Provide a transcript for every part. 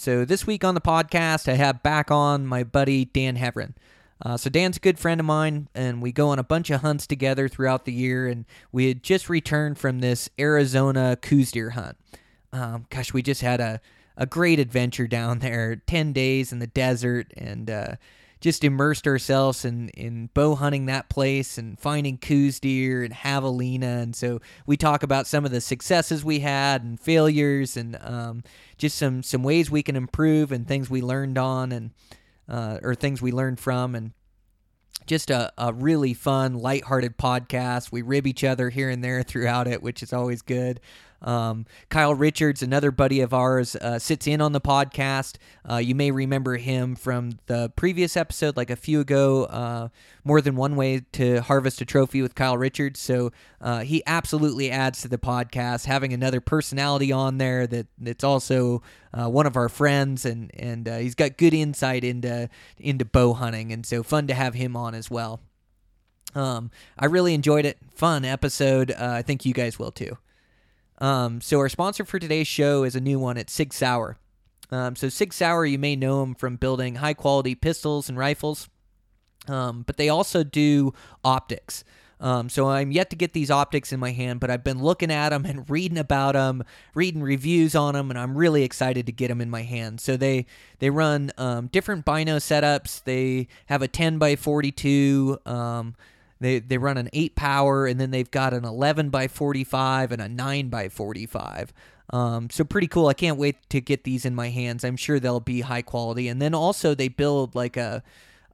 So, this week on the podcast, I have back on my buddy Dan Heverin. Uh, so, Dan's a good friend of mine, and we go on a bunch of hunts together throughout the year. And we had just returned from this Arizona Coues deer hunt. Um, gosh, we just had a, a great adventure down there 10 days in the desert and uh, just immersed ourselves in, in bow hunting that place and finding Coues deer and javelina. And so we talk about some of the successes we had and failures and um, just some, some ways we can improve and things we learned on and uh, or things we learned from and just a, a really fun, lighthearted podcast. We rib each other here and there throughout it, which is always good. Um, Kyle Richards, another buddy of ours, uh, sits in on the podcast. Uh, you may remember him from the previous episode, like a few ago, uh, more than one way to harvest a trophy with Kyle Richards. So uh, he absolutely adds to the podcast, having another personality on there that that's also uh, one of our friends, and and uh, he's got good insight into into bow hunting, and so fun to have him on as well. Um, I really enjoyed it. Fun episode. I think you guys will too. Um, so our sponsor for today's show is a new one. It's Sig Sauer. Um, so Sig Sauer, you may know them from building high quality pistols and rifles, um, but they also do optics. Um, so I'm yet to get these optics in my hand, but I've been looking at them and reading about them, reading reviews on them, and I'm really excited to get them in my hand. So they they run um, different bino setups. They have a 10 by 42. They they run an eight power, and then they've got an 11 by 45 and a nine by 45. Um, so pretty cool. I can't wait to get these in my hands. I'm sure they'll be high quality. And then also they build like a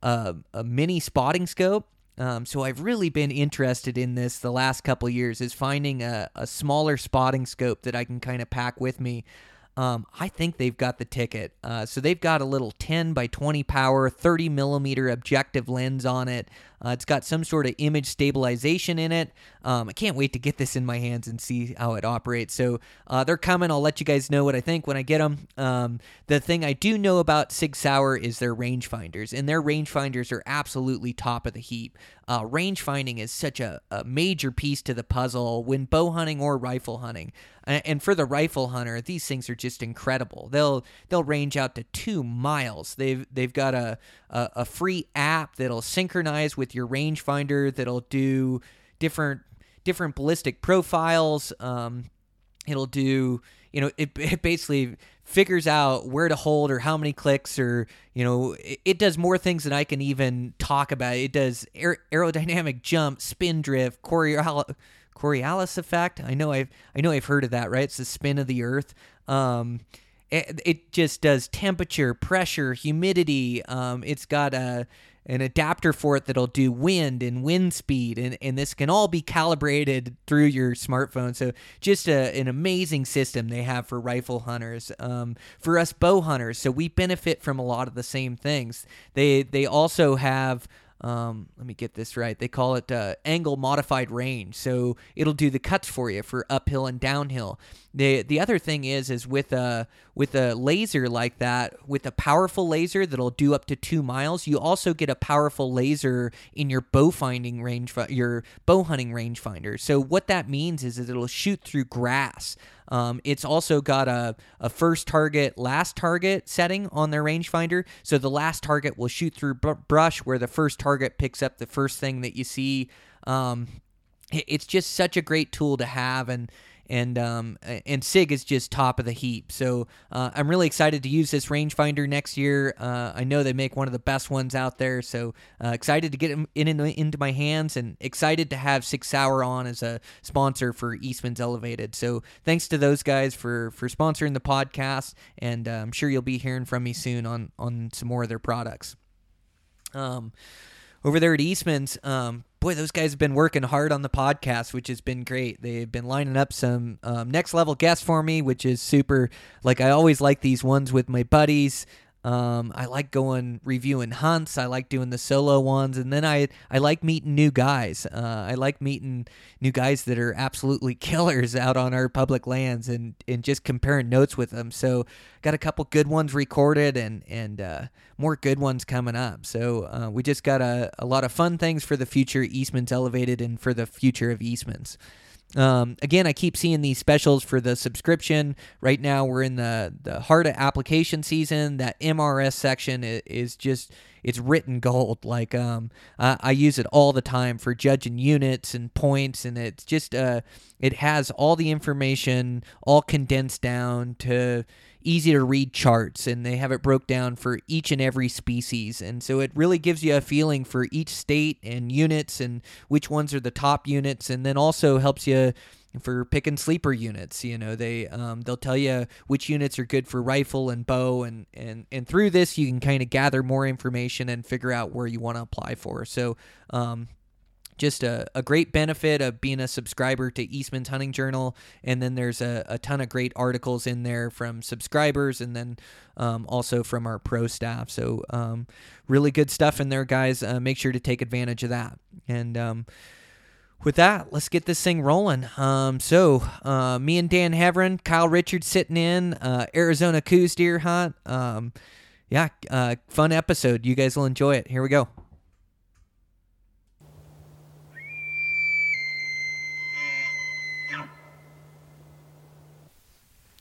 a, a mini spotting scope. Um, so I've really been interested in this the last couple years is finding a, a smaller spotting scope that I can kind of pack with me. Um, I think they've got the ticket. Uh, so they've got a little 10 by 20 power, 30 millimeter objective lens on it. Uh, it's got some sort of image stabilization in it. Um, I can't wait to get this in my hands and see how it operates. So uh, they're coming. I'll let you guys know what I think when I get them. Um, the thing I do know about Sig Sauer is their rangefinders, and their rangefinders are absolutely top of the heap. Uh, range finding is such a, a major piece to the puzzle when bow hunting or rifle hunting. And for the rifle hunter, these things are just incredible. They'll they'll range out to two miles. They've they've got a a, a free app that'll synchronize with your rangefinder. That'll do different different ballistic profiles. Um, it'll do you know it, it basically figures out where to hold or how many clicks or you know it, it does more things than i can even talk about it does aer- aerodynamic jump spin drift Coriolis, Coriolis effect i know i've i know i've heard of that right it's the spin of the earth um it, it just does temperature pressure humidity um it's got a an adapter for it that'll do wind and wind speed and, and this can all be calibrated through your smartphone. So just a, an amazing system they have for rifle hunters um, for us bow hunters. So we benefit from a lot of the same things. They they also have um, let me get this right. They call it uh, angle modified range, so it'll do the cuts for you for uphill and downhill. the The other thing is, is with a with a laser like that, with a powerful laser that'll do up to two miles, you also get a powerful laser in your bow finding range, your bow hunting rangefinder. So what that means is, is it'll shoot through grass. Um, it's also got a, a first target, last target setting on their rangefinder. So the last target will shoot through br- brush where the first target picks up the first thing that you see. Um, it- it's just such a great tool to have. And and um, and Sig is just top of the heap. So uh, I'm really excited to use this rangefinder next year. Uh, I know they make one of the best ones out there, so uh, excited to get them in, in into my hands, and excited to have Sig Sauer on as a sponsor for Eastman's Elevated. So thanks to those guys for for sponsoring the podcast, and uh, I'm sure you'll be hearing from me soon on on some more of their products. Um, over there at Eastman's, um, boy, those guys have been working hard on the podcast, which has been great. They've been lining up some um, next level guests for me, which is super. Like I always like these ones with my buddies. Um, I like going reviewing hunts. I like doing the solo ones, and then I I like meeting new guys. Uh, I like meeting new guys that are absolutely killers out on our public lands, and and just comparing notes with them. So got a couple good ones recorded, and and uh, more good ones coming up. So uh, we just got a, a lot of fun things for the future Eastman's Elevated and for the future of Eastman's. Um, again, I keep seeing these specials for the subscription. Right now, we're in the the heart of application season. That MRS section is, is just it's written gold. Like um, I, I use it all the time for judging units and points, and it's just uh, it has all the information all condensed down to easy to read charts and they have it broke down for each and every species. And so it really gives you a feeling for each state and units and which ones are the top units and then also helps you for picking sleeper units. You know they um, they'll tell you which units are good for rifle and bow and and and through this you can kind of gather more information and figure out where you want to apply for. So um, just a, a great benefit of being a subscriber to Eastman's Hunting Journal. And then there's a, a ton of great articles in there from subscribers and then um, also from our pro staff. So, um, really good stuff in there, guys. Uh, make sure to take advantage of that. And, um, with that, let's get this thing rolling. Um, so, uh, me and Dan Heverin, Kyle Richards sitting in uh, Arizona Coues deer hunt. Um, yeah, uh, fun episode. You guys will enjoy it. Here we go.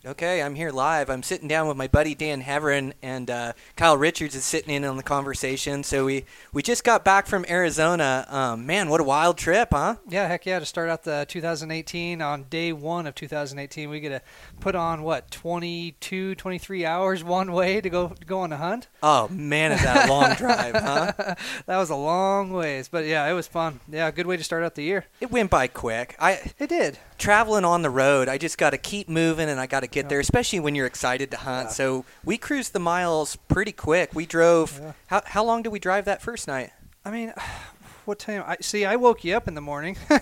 Okay, I'm here live. I'm sitting down with my buddy Dan Heverin, and uh, Kyle Richards is sitting in on the conversation. So we, we just got back from Arizona. Um, man, what a wild trip, huh? Yeah, heck yeah! To start out the 2018 on day one of 2018, we get to put on what 22, 23 hours one way to go to go on a hunt. Oh man, is that a long drive, huh? that was a long ways, but yeah, it was fun. Yeah, good way to start out the year. It went by quick. I It did. traveling on the road, I just got to keep moving and I got to get there, especially when you're excited to hunt. Yeah. So we cruised the miles pretty quick. We drove. Yeah. How how long did we drive that first night? I mean, what time? I see. I woke you up in the morning. oh,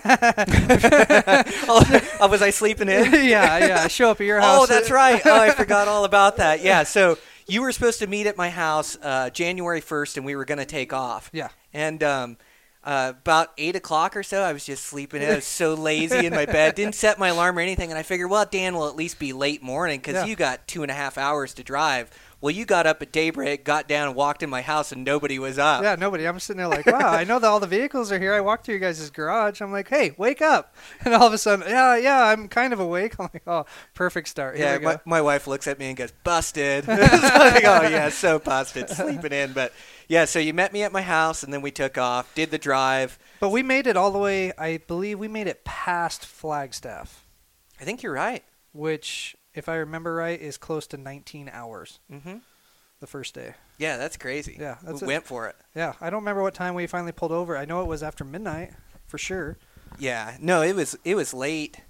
was I sleeping in? yeah, yeah. I show up at your house. Oh, that's right. Oh, I forgot all about that. Yeah, so you were supposed to meet at my house uh, January 1st, and we were going to take off. Yeah. And um, uh, about 8 o'clock or so, I was just sleeping. I was so lazy in my bed. Didn't set my alarm or anything. And I figured, well, Dan will at least be late morning because Yeah. you got two and a half hours to drive. Well, you got up at daybreak, got down, walked in my house, and nobody was up. Yeah, nobody. I'm sitting there like, wow, I know that all the vehicles are here. I walked through you guys' garage. I'm like, hey, wake up. And all of a sudden, yeah, yeah, I'm kind of awake. I'm like, oh, perfect start. Here Yeah, my, my wife looks at me and goes, "Busted." Like, oh yeah, so busted, sleeping in. But yeah, so you met me at my house, and then we took off, did the drive. But we made it all the way, I believe we made it past Flagstaff, I think you're right. which, if I remember right, is close to 19 hours hmm the first day. Yeah, that's crazy. Yeah, that's we a- went for it. Yeah, I don't remember what time we finally pulled over. I know it was after midnight, for sure. Yeah, no, it was it was late.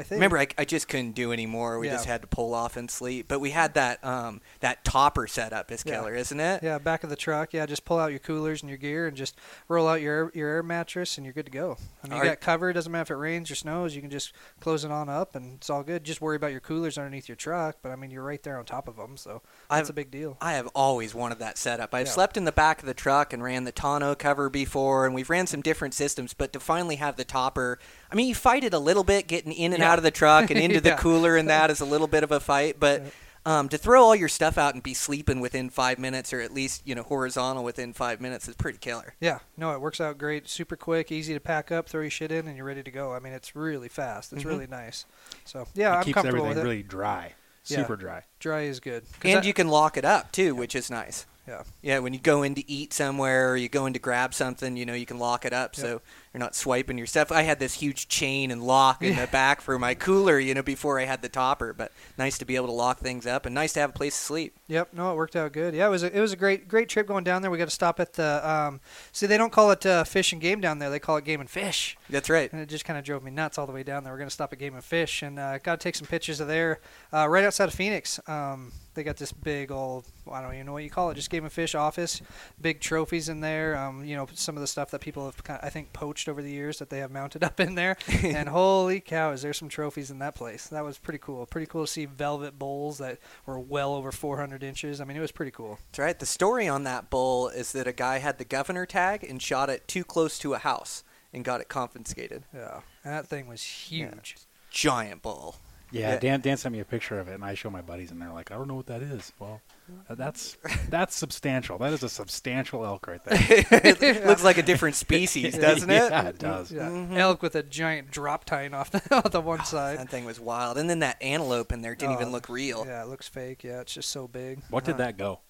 I think. Remember, I, I just couldn't do anymore. We Yeah. just had to pull off and sleep. But we had that um that topper set up as Yeah. killer, isn't it? Yeah, back of the truck. Yeah, just pull out your coolers and your gear and just roll out your air, your air mattress and you're good to go. I mean, you got cover. Doesn't matter if it rains or snows. You can just close it on up and it's all good. Just worry about your coolers underneath your truck. But I mean, you're right there on top of them, so that's I've- a big deal. I have always wanted that setup. I've Yeah. slept in the back of the truck and ran the tonneau cover before, and we've ran some different systems. But to finally have the topper, I mean, you fight it a little bit getting in and Yeah. Out of the truck and into the cooler, and that is a little bit of a fight. But um, to throw all your stuff out and be sleeping within five minutes, or at least you know horizontal within five minutes, is pretty killer. Yeah, no, it works out great. Super quick, easy to pack up, throw your shit in, and you're ready to go. I mean, it's really fast. It's Mhm. really nice. So yeah, it I'm keeps comfortable everything with it. really dry, Yeah. super dry. Dry is good. And I- you can lock it up too, which is nice. Yeah. Yeah, when you go in to eat somewhere or you go in to grab something, you know, you can lock it up so you're not swiping your stuff. I had this huge chain and lock in Yeah. the back for my cooler, you know, before I had the topper, but nice to be able to lock things up and nice to have a place to sleep. Yep, no, it worked out good. Yeah, it was a, it was a great great trip going down there. We got to stop at the um, see they don't call it uh, fish and game down there. They call it game and fish, That's right. and it just kind of drove me nuts all the way down there. We're gonna stop at game and fish, and uh, got to take some pictures of there, uh, right outside of Phoenix. Um, they got this big old I don't even know what you call it, just game and fish office, big trophies in there. Um, you know, some of the stuff that people have kind I think poached over the years that they have mounted up in there. and holy cow, is there some trophies in that place? That was pretty cool. Pretty cool to see velvet bulls that were well over 400 inches. I mean, it was pretty cool. That's right. The story on that bull is that a guy had the governor tag and shot it too close to a house and got it confiscated. Yeah, and that thing was huge. Giant bull. Yeah, Yeah. Dan, Dan sent me a picture of it, and I show my buddies, and they're like, "I don't know what that is." Well, uh, that's that's substantial. That is a substantial elk right there. it looks like a different species, doesn't it? Yeah, it does. Yeah, Mm-hmm. elk with a giant drop tine off the off the one side. That thing was wild. And then that antelope in there didn't Oh, even look real. Yeah, it looks fake. Yeah, it's just so big. What did Uh, that go?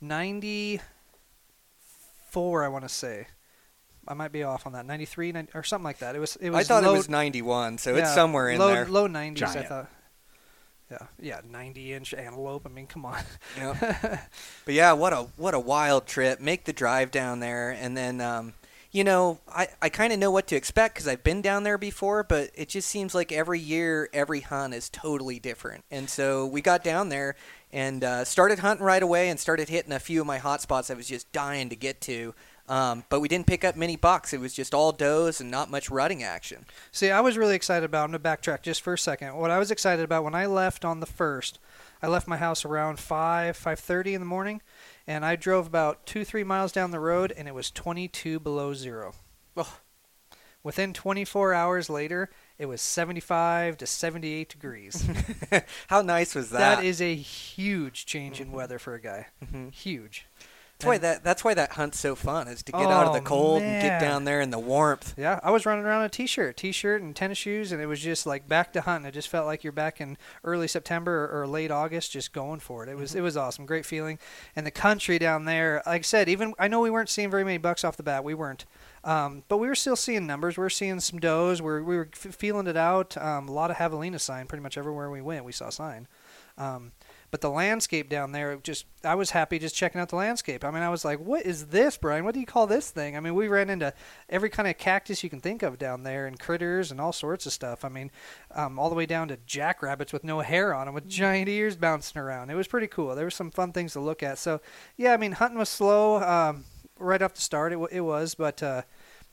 94, I want to say. I might be off on that. 93 90, or something like that. It was. It was. I thought low, it was 91, so it's somewhere in low, there. Low 90s, I thought. Yeah, yeah, 90 inch antelope. I mean, come on. Yep. but yeah, what a what a wild trip. Make the drive down there, and then um, you know I I kind of know what to expect because I've been down there before. But it just seems like every year, every hunt is totally different. And so we got down there and uh, started hunting right away, and started hitting a few of my hot spots I was just dying to get to. Um, but we didn't pick up many bucks. It was just all does and not much rutting action. See, I was really excited about. I'm gonna backtrack just for a second. What I was excited about when I left on the first, I left my house around five, five thirty in the morning, and I drove about two, three miles down the road, and it was 22 below zero. Oh. Within 24 hours later, it was 75 to 78 degrees. How nice was that? that is a huge change in weather for a guy. Mhm. Huge. That's why that that's why that hunt's so fun is to get out of the Oh, cold and get down there in the warmth. Yeah, I was running around in a t-shirt, t-shirt and tennis shoes, and it was just like back to hunting. It just felt like you're back in early September or, or late August, just going for it. It was it was awesome, great feeling. And the country down there, like I said, even I know we weren't seeing very many bucks off the bat. We weren't, um, but we were still seeing numbers. We were seeing some does. We were, we were f- feeling it out. Um, a lot of javelina sign. Pretty much everywhere we went, we saw sign. Um, but the landscape down there, just I was happy just checking out the landscape. I mean, I was like, "What is this, Brian? What do you call this thing?" I mean, we ran into every kind of cactus you can think of down there, and critters and all sorts of stuff. I mean, um, all the way down to jackrabbits with no hair on them, with giant ears bouncing around. It was pretty cool. There were some fun things to look at. So, yeah, I mean, hunting was slow um, right off the start. It, it was, but. Uh,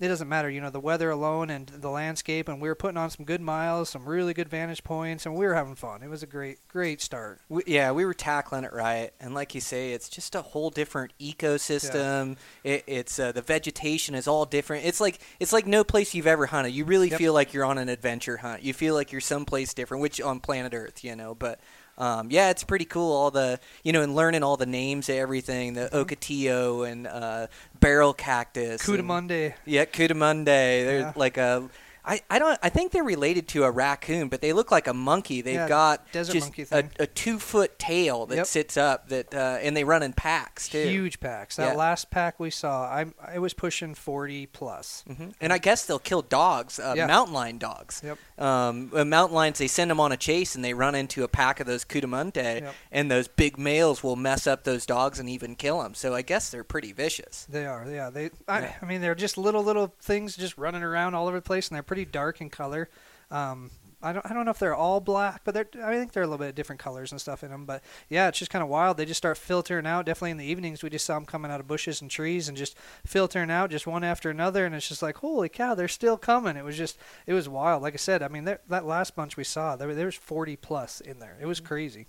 it doesn't matter, you know, the weather alone and the landscape, and we were putting on some good miles, some really good vantage points, and we were having fun. It was a great, great start. We, yeah, we were tackling it right, and like you say, it's just a whole different ecosystem. It, it's uh, the vegetation is all different. It's like it's like no place you've ever hunted. You really Yep. feel like you're on an adventure hunt. You feel like you're someplace different, which on planet Earth, you know. But um, yeah, it's pretty cool. All the you know, and learning all the names of everything, the Ocotillo and uh, barrel cactus, and- coatimundi. Yeah, coatimundi. They're Yeah. like a. I, I don't I think they're related to a raccoon, but they look like a monkey. They've Yeah, got desert just monkey a, a two foot tail that Yep. sits up that uh, and they run in packs too. Huge packs. That Yeah. last pack we saw, I I was pushing 40 plus. hmm And I guess they'll kill dogs, uh, Yeah. mountain lion dogs. Yep. Um, uh, mountain lions, they send them on a chase and they run into a pack of those coatimundi, Yep. and those big males will mess up those dogs and even kill them. So I guess they're pretty vicious. They are, yeah. They, I, Yeah. I mean, they're just little little things just running around all over the place, and they're pretty dark in color. Um, I don't, I don't know if they're all black, but they're, I think they're a little bit of different colors and stuff in them. But yeah, it's just kind of wild. They just start filtering out. Definitely in the evenings, we just saw them coming out of bushes and trees and just filtering out, just one after another. And it's just like, holy cow, they're still coming. It was just, it was wild. Like I said, I mean, there- that last bunch we saw, there, there was 40 plus in there. It was mm-hmm. crazy.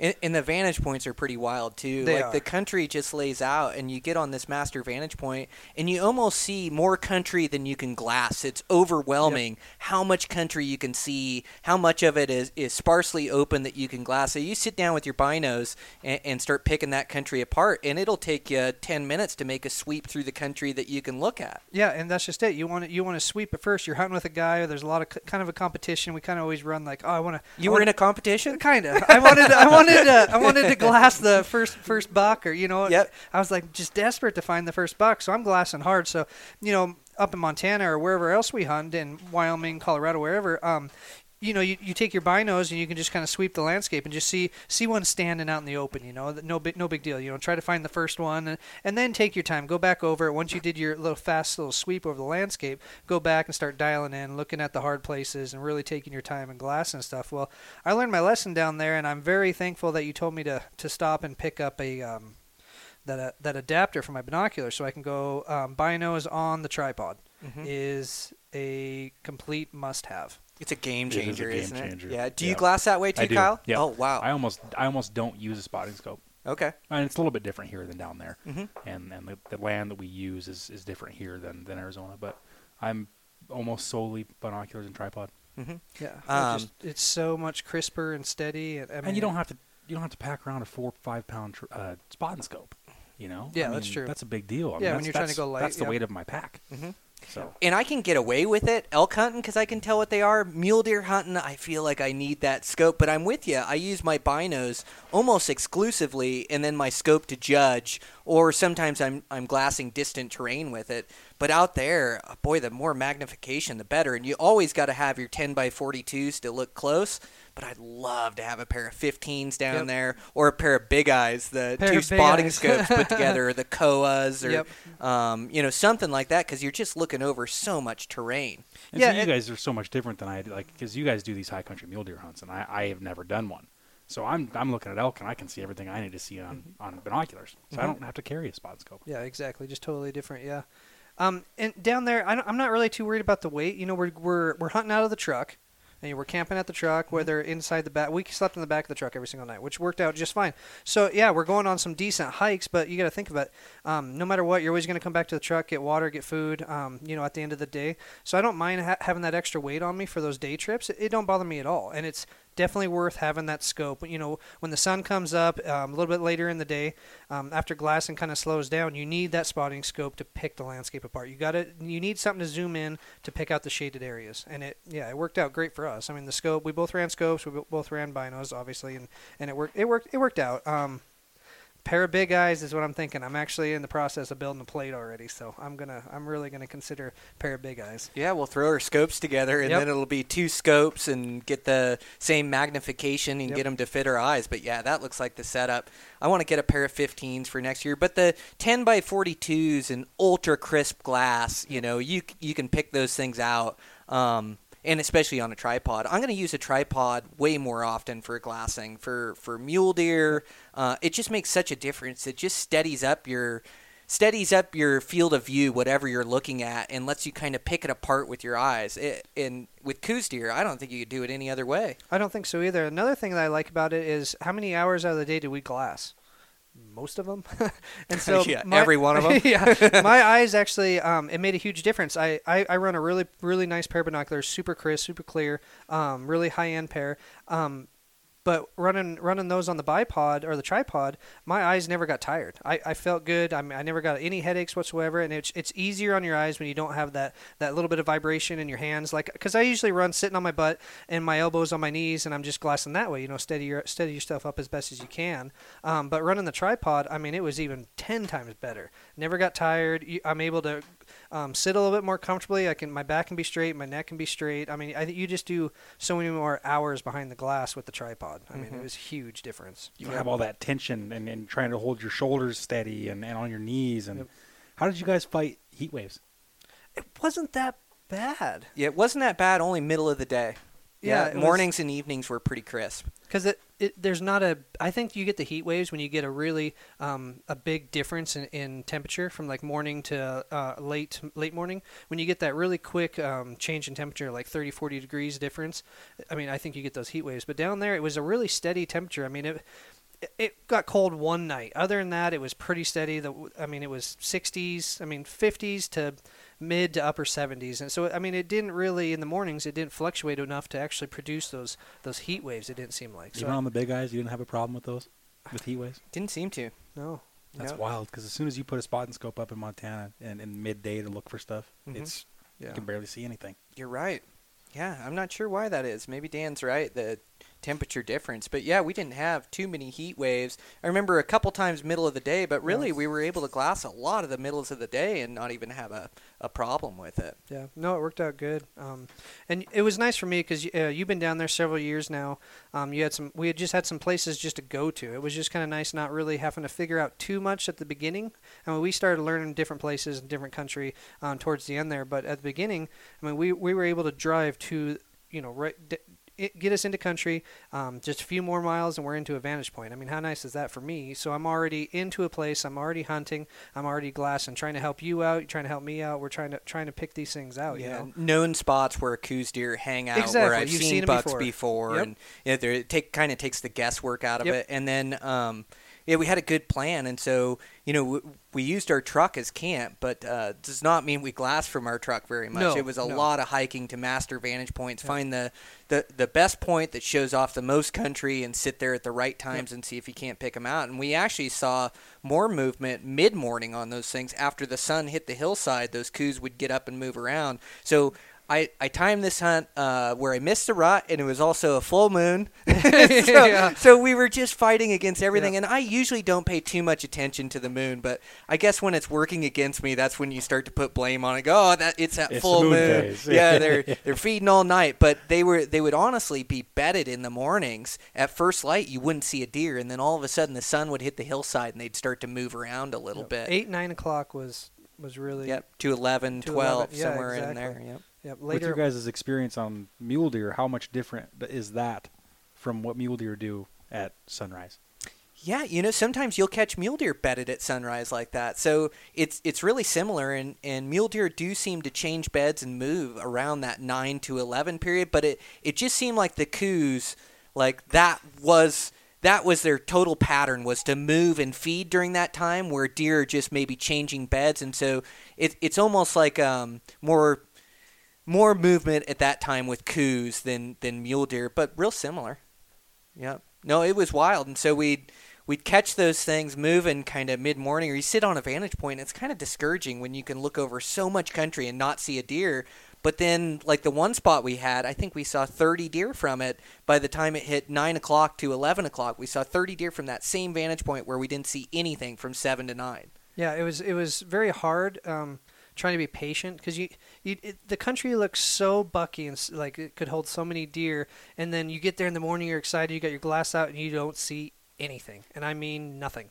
And, and the vantage points are pretty wild too. They like are. the country just lays out, and you get on this master vantage point, and you almost see more country than you can glass. It's overwhelming how much country you can see, how much of it is, is sparsely open that you can glass. So you sit down with your binos and, and start picking that country apart, and it'll take you ten minutes to make a sweep through the country that you can look at. Yeah, and that's just it. You want to you want to sweep it first. You're hunting with a guy. There's a lot of kind of a competition. We kind of always run like, oh, I want to. You were in a competition. kind of. I wanted I wanted to, I wanted to glass the first first buck, or you know, Yep. I was like just desperate to find the first buck, so I'm glassing hard. So you know, up in Montana or wherever else we hunt in Wyoming, Colorado, wherever. Um, you know, you, you take your binos and you can just kind of sweep the landscape and just see see one standing out in the open. You know, no big no big deal. You know, try to find the first one and, and then take your time. Go back over it once you did your little fast little sweep over the landscape. Go back and start dialing in, looking at the hard places, and really taking your time and glass and stuff. Well, I learned my lesson down there, and I'm very thankful that you told me to to stop and pick up a um, that uh, that adapter for my binoculars so I can go um, binos on the tripod. Mhm. is a complete must-have. It's a game It is a changer, game isn't changer. it? Yeah. Do you Yeah. glass that way too, I do. Kyle? Yeah. Oh wow. I almost I almost don't use a spotting scope. okay. And it's a little bit different here than down there. Mhm. And and the, the land that we use is, is different here than, than Arizona. But I'm almost solely binoculars and tripod. hmm Yeah, Um, just, it's so much crisper and steady. And, I mean, and you don't have to you don't have to pack around a four five pound tr- uh, spotting scope. You know. Yeah, I that's true. That's a big deal. I mean, Yeah, when you're trying to go light, That's the yeah. weight of my pack. Mhm. So And I can get away with it elk hunting because I can tell what they are. Mule deer hunting, I feel like I need that scope. But I'm with you. I use my binos almost exclusively, and then my scope to judge. Or sometimes I'm I'm glassing distant terrain with it. But out there, boy, the more magnification, the better. And you always got to have your 10 by 42s to look close. But I'd love to have a pair of 15s down Yep. there, or a pair of big eyes, the Pair two spotting eyes. scopes put together, or the Kowas, or Yep. um, you know something like that, because you're just looking over so much terrain. And Yeah, so you it- guys are so much different than I do, like because you guys do these high country mule deer hunts, and I, I have never done one. So I'm I'm looking at elk, and I can see everything I need to see on, on binoculars. So I Mhm. don't have to carry a spot scope. Yeah, exactly. Just totally different. Yeah. Um, and down there, I don't, I'm not really too worried about the weight. You know, we're we're we're hunting out of the truck, and we're camping at the truck, whether inside the back. We slept in the back of the truck every single night, which worked out just fine. So yeah, we're going on some decent hikes, but you got to think about, it. um, no matter what, you're always going to come back to the truck, get water, get food. Um, you know, at the end of the day, so I don't mind ha- having that extra weight on me for those day trips. It, it don't bother me at all, and it's definitely worth having that scope. You know, when the sun comes up um, a little bit later in the day, um, after glassing kind of slows down, you need that spotting scope to pick the landscape apart. You got to you need something to zoom in to pick out the shaded areas, and it yeah, it worked out great for us. I mean, the scope we both ran scopes, we both ran binos, obviously, and and it worked it worked it worked out. Um, pair of big eyes is what I'm thinking. I'm actually in the process of building a plate already, so I'm gonna I'm really gonna consider pair of big eyes. Yeah, we'll throw our scopes together, and Yep. then it'll be two scopes and get the same magnification and Yep. get them to fit our eyes. But yeah, that looks like the setup. I want to get a pair of 15s for next year, but the 10 by 42s and ultra crisp glass, you know, you you can pick those things out. Um, and especially on a tripod, I'm going to use a tripod way more often for glassing for for mule deer. Uh, it just makes such a difference. It just steadies up your steadies up your field of view, whatever you're looking at, and lets you kind of pick it apart with your eyes. It, and with Coues deer, I don't think you could do it any other way. I don't think so either. Another thing that I like about it is how many hours out of the day do we glass? Most of them, and so Yeah, my- every one of them. yeah, my eyes actually, um, it made a huge difference. I, I, I run a really really nice pair of binoculars, super crisp, super clear, um, really high end pair. Um, but running running those on the bipod or the tripod, my eyes never got tired. I, I felt good. I, I never got any headaches whatsoever, and it's it's easier on your eyes when you don't have that, that little bit of vibration in your hands. Like because I usually run sitting on my butt and my elbows on my knees, and I'm just glassing that way. You know, steady your steady yourself up as best as you can. Um, but running the tripod, I mean, it was even ten times better. Never got tired. I'm able to um, sit a little bit more comfortably. I can my back can be straight, my neck can be straight. I mean, I, think you just do so many more hours behind the glass with the tripod. I mean, it was a huge difference. You have all that tension and, and trying to hold your shoulders steady and, and on your knees. And Yep. how did you guys fight heat waves? It wasn't that bad. Yeah, it wasn't that bad. Only middle of the day. Yeah, it was- mornings and evenings were pretty crisp. because it, it there's not a I think you get the heat waves when you get a really um, a big difference in, in temperature from like morning to uh, late late morning when you get that really quick um, change in temperature like 30 40 degrees difference I mean I think you get those heat waves but down there it was a really steady temperature I mean it it- it got cold one night. Other than that, it was pretty steady. The I mean, it was 60s. I mean, 50s to mid to upper 70s. And so, I mean, it didn't really in the mornings. It didn't fluctuate enough to actually produce those those heat waves. It didn't seem like. So Even on the big eyes, you didn't have a problem with those, with heat waves? Didn't seem to. no. That's No. wild because as soon as you put a spotting scope up in Montana and in midday to look for stuff, Mhm. it's Yeah. you can barely see anything. You're right. Yeah, I'm not sure why that is. Maybe Dan's right, the temperature difference. But yeah, we didn't have too many heat waves. I remember a couple times middle of the day, but really we were able to glass a lot of the middles of the day and not even have a, a problem with it. Yeah, no, it worked out good. Um, and it was nice for me because uh, you've been down there several years now. Um, you had some, we had just had some places just to go to. It was just kind of nice not really having to figure out too much at the beginning. I mean, we started learning different places in different country um, towards the end there, but at the beginning, I mean, we we were able to drive to, you know, right. D- get us into country, um, just a few more miles, and we're into a vantage point. I mean, how nice is that for me? So I'm already into a place. I'm already hunting. I'm already glassing, trying to help you out. You're trying to help me out. We're trying to trying to pick these things out. You yeah, know. known spots where Coues deer hang out, where Exactly, I've you've seen, seen bucks before. before, Yep. and yeah, there it take kind of takes the guesswork out of Yep. it. And then, um, yeah, we had a good plan, and so you know we, we used our truck as camp, but uh, does not mean we glassed from our truck very much. No, it was a no. lot of hiking to master vantage points, find the, the the best point that shows off the most country, and sit there at the right times and see if you can't pick them out. And we actually saw more movement mid morning on those things after the sun hit the hillside. Those Coues would get up and move around. So. I, I timed this hunt uh, where I missed the rut, and it was also a full moon. so, Yeah. so we were just fighting against everything. Yeah. And I usually don't pay too much attention to the moon, but I guess when it's working against me, that's when you start to put blame on it. Go, oh, that it's that It's full moon moon. yeah, they're they're feeding all night, but they were they would honestly be bedded in the mornings. At first light, you wouldn't see a deer, and then all of a sudden the sun would hit the hillside, and they'd start to move around a little bit. Eight nine o'clock was was really Yep, to 11, 12, 11, yeah, somewhere in there. Yep. Yep, With later your guys' experience on mule deer, how much different is that from what mule deer do at sunrise? Yeah, you know, sometimes you'll catch mule deer bedded at sunrise like that. So it's it's really similar, and, and mule deer do seem to change beds and move around that nine to eleven period. But it it just seemed like the Coues, like that was that was their total pattern was to move and feed during that time, where deer are just maybe changing beds, and so it it's almost like um more more movement at that time with Coues than than mule deer, but real similar. Yeah. No, it was wild, and so we'd we'd catch those things moving kind of mid morning, or you sit on a vantage point. It's kind of discouraging when you can look over so much country and not see a deer. But then, like the one spot we had, I think we saw 30 deer from it. By the time it hit nine o'clock to 11 o'clock, we saw 30 deer from that same vantage point where we didn't see anything from seven to nine. Yeah, it was it was very hard um, trying to be patient because you, you it, the country looks so bucky and like it could hold so many deer, and then you get there in the morning, you're excited, you got your glass out, and you don't see anything, and I mean nothing.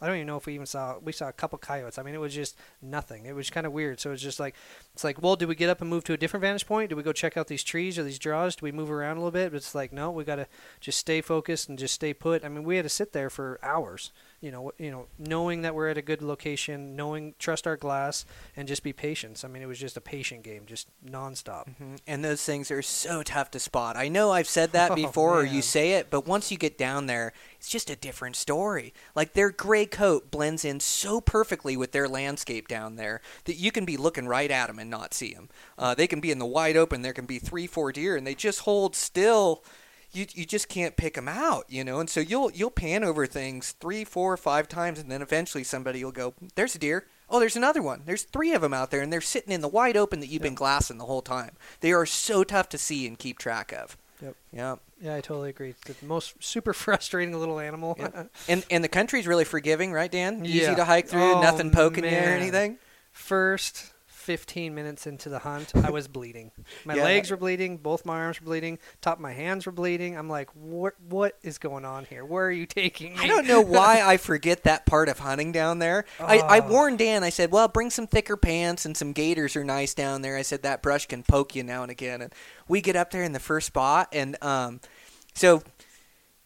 I don't even know if we even saw we saw a couple coyotes. I mean, it was just nothing. It was kind of weird. So it's just like it's like, well, do we get up and move to a different vantage point? Do we go check out these trees or these draws? Do we move around a little bit? But it's like, no, we got to just stay focused and just stay put. I mean, we had to sit there for hours. You know, you know, knowing that we're at a good location, knowing trust our glass, and just be patient. I mean, it was just a patient game, just nonstop. Mhm. And those things are so tough to spot. I know I've said that Oh, before, or you say it, but once you get down there, it's just a different story. Like their gray coat blends in so perfectly with their landscape down there that you can be looking right at them and not see them. Uh, they can be in the wide open. There can be three, four deer, and they just hold still. You, you just can't pick them out, you know, and so you'll you'll pan over things three, four, five times, and then eventually somebody will go, "There's a deer." Oh, there's another one. There's three of them out there, and they're sitting in the wide open that you've been glassing the whole time. They are so tough to see and keep track of. Yep. Yep. Yeah, I totally agree. It's The most super frustrating little animal. Yep. And and the country's really forgiving, right, Dan? Easy Yeah. to hike through, Oh, nothing poking you or anything. First 15 minutes into the hunt, I was bleeding. My Yeah. legs were bleeding, both my arms were bleeding, top of my hands were bleeding. I'm like, what what is going on here? Where are you taking me? I don't know why I forget that part of hunting down there. I, I Oh. warned Dan. I said, "Well, bring some thicker pants and some gaiters are nice down there." I said that brush can poke you now and again. And we get up there in the first spot, and um, so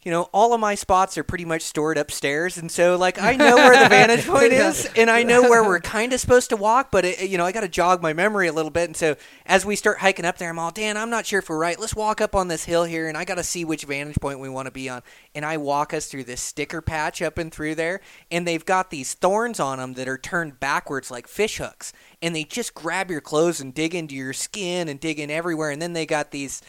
you know, all of my spots are pretty much stored upstairs, and so like I know where the vantage point is, and I know where we're kind of supposed to walk, but it, you know, I got to jog my memory a little bit. And so as we start hiking up there, I'm all, Dan, I'm not sure if we're right. Let's walk up on this hill here, and I got to see which vantage point we want to be on. And I walk us through this sticker patch up and through there, and they've got these thorns on them that are turned backwards like fish hooks, and they just grab your clothes and dig into your skin and dig in everywhere. And then they got these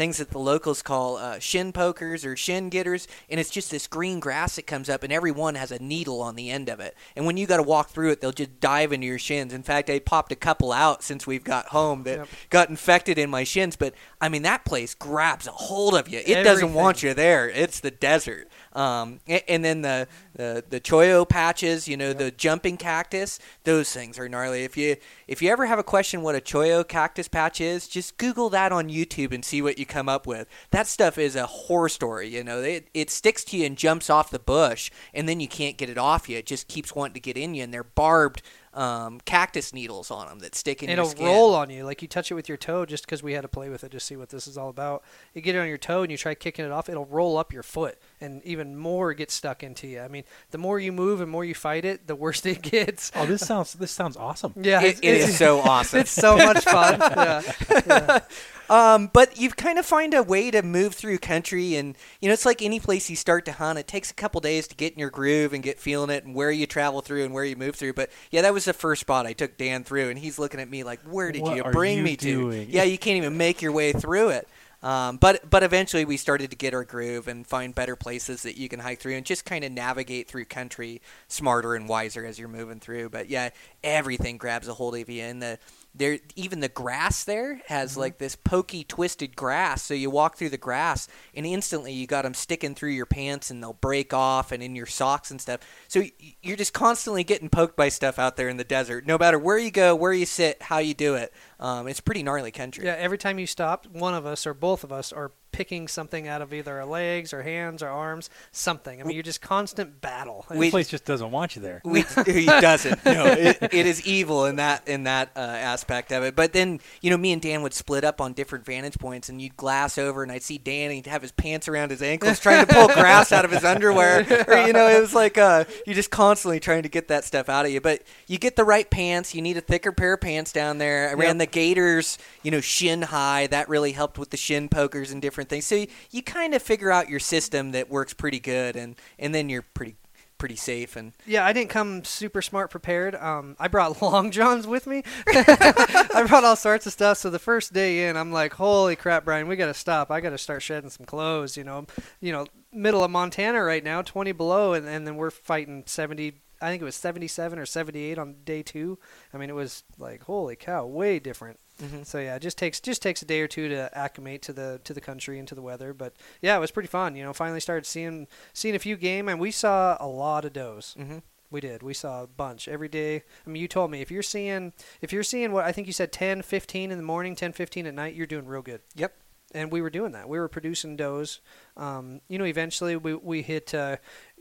things that the locals call uh, shin pokers or shin getters, and it's just this green grass that comes up, and every one has a needle on the end of it. And when you got to walk through it, they'll just dive into your shins. In fact, I popped a couple out since we've got home that Yep. got infected in my shins. But I mean, that place grabs a hold of you. It doesn't want you there. It's the desert. Um, and then the the the cholla patches, you know, the jumping cactus. Those things are gnarly. If you if you ever have a question what a cholla cactus patch is, just Google that on YouTube and see what you come up with. That stuff is a horror story. You know, it it sticks to you and jumps off the bush, and then you can't get it off you. It just keeps wanting to get in you, and they're barbed um, cactus needles on them that stick in It'll your skin. roll on you, like you touch it with your toe, just because we had to play with it to see what this is all about. You get it on your toe and you try kicking it off, it'll roll up your foot, and even more gets stuck into you. I mean, the more you move and more you fight it, the worse it gets. Oh, this sounds this sounds awesome. Yeah, It, it is so awesome. It's so much fun. yeah. Um, but you kind of find a way to move through country, and you know it's like any place you start to hunt. It takes a couple days to get in your groove and get feeling it, and where you travel through and where you move through. But yeah, that was the first spot I took Dan through, and he's looking at me like, "Where did What you bring you me doing?" to?" Yeah, you can't even make your way through it. Um, but but eventually we started to get our groove and find better places that you can hike through and just kind of navigate through country smarter and wiser as you're moving through. But yeah, everything grabs a hold of you, and the there even the grass there has like this pokey twisted grass. So you walk through the grass and instantly you got them sticking through your pants and they'll break off and in your socks and stuff. So you're just constantly getting poked by stuff out there in the desert. No matter where you go where you sit how you do it um, it's pretty gnarly country Yeah, every time you stop, one of us or both of us are picking something out of either our legs or hands or arms, something. I mean, you're just constant battle. We- This place just doesn't want you there. we, he doesn't. No, it, it is evil in that in that uh, aspect of it. But then you know, me and Dan would split up on different vantage points, and you'd glass over, and I'd see Dan, and he'd have his pants around his ankles, trying to pull grass out of his underwear. Or you know, it was like uh, you're just constantly trying to get that stuff out of you. But you get the right pants. You need a thicker pair of pants down there. I ran the Gaiters, you know, shin high. That really helped with the shin pokers and different things. So you, you kind of figure out your system that works pretty good, and and then you're pretty pretty safe and Yeah, I didn't come super smart prepared. Um, I brought long johns with me. I brought all sorts of stuff. So the first day in, I'm like, "Holy crap, Brian, we got to stop. I got to start shedding some clothes." You know, you know, middle of Montana right now, 20 below, and, and then we're fighting 70. I think it was 77 or 78 on day two. I mean, it was like, holy cow, way different. Mhm. So yeah, it just takes just takes a day or two to acclimate to the to the country and to the weather. But yeah, it was pretty fun. You know, finally started seeing seeing a few game, and we saw a lot of does. Mhm. We did. We saw a bunch every day. I mean, you told me if you're seeing if you're seeing what I think you said 10, 15 in the morning, 10, 15 at night, you're doing real good. Yep. And we were doing that. We were producing does. Um, you know, eventually we we hit uh,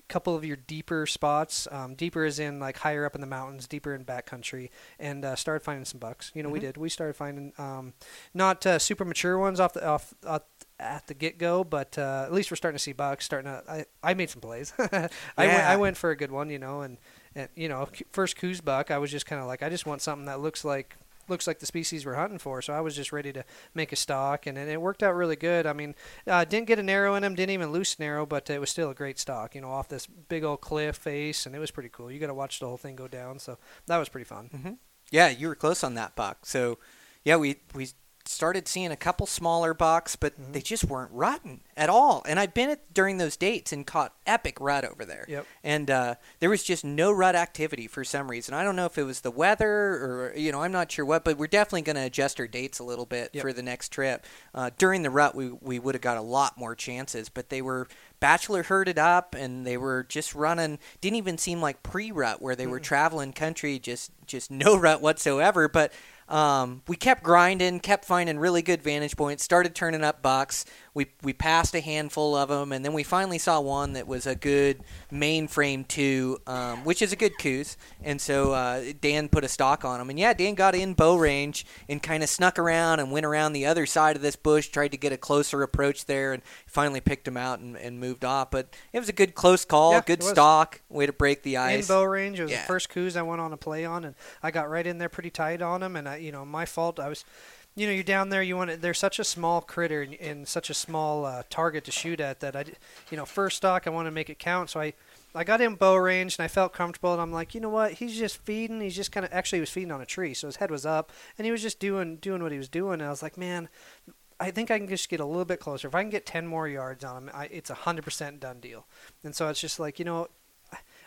couple of your deeper spots. Um, deeper is in like higher up in the mountains, deeper in backcountry, and uh, started finding some bucks. You know, we Mhm. did. We started finding um, not uh, super mature ones off the off. off at the get go, but uh, at least we're starting to see bucks. Starting to, I, I made some plays. I went, I went for a good one, you know, and, and you know, first Coues buck, I was just kind of like, I just want something that looks like looks like the species we're hunting for. So I was just ready to make a stock, and, and it worked out really good. I mean, uh, didn't get an arrow in him, didn't even loose an arrow, but it was still a great stock, you know, off this big old cliff face, and it was pretty cool. You got to watch the whole thing go down, so that was pretty fun. Yeah, you were close on that buck. So, yeah, we we started seeing a couple smaller bucks, but Mm-hmm. they just weren't rutting at all. And I'd been at during those dates and caught epic rut over there. Yep. And uh, there was just no rut activity for some reason. I don't know if it was the weather or you know I'm not sure what, but we're definitely going to adjust our dates a little bit Yep. for the next trip. Uh, during the rut, we we would have got a lot more chances, but they were bachelor herded up and they were just running. Didn't even seem like pre-rut where they were traveling country, just just no rut whatsoever. But um, we kept grinding, kept finding really good vantage points, started turning up bucks. We we passed a handful of them, and then we finally saw one that was a good mainframe two, um, which is a good Coues. And so uh, Dan put a stock on him, and yeah, Dan got in bow range and kind of snuck around and went around the other side of this bush, tried to get a closer approach there, and finally picked him out and, and moved off. But it was a good close call, Yeah, good stock, way to break the ice. in bow range. It was Yeah. the first Coues I went on a play on, and I got right in there pretty tight on him. And I, you know, my fault. I was, you know, you're down there. You want to, they're such a small critter and, and such a small uh, target to shoot at that I, you know, first stock I want to make it count. So I, I got in bow range and I felt comfortable. And I'm like, you know what? He's just feeding. He's just kind of actually he was feeding on a tree, so his head was up, and he was just doing doing what he was doing. And I was like, man. I think I can just get a little bit closer. If I can get 10 more yards on him, I, it's a 100% done deal. And so it's just like, you know,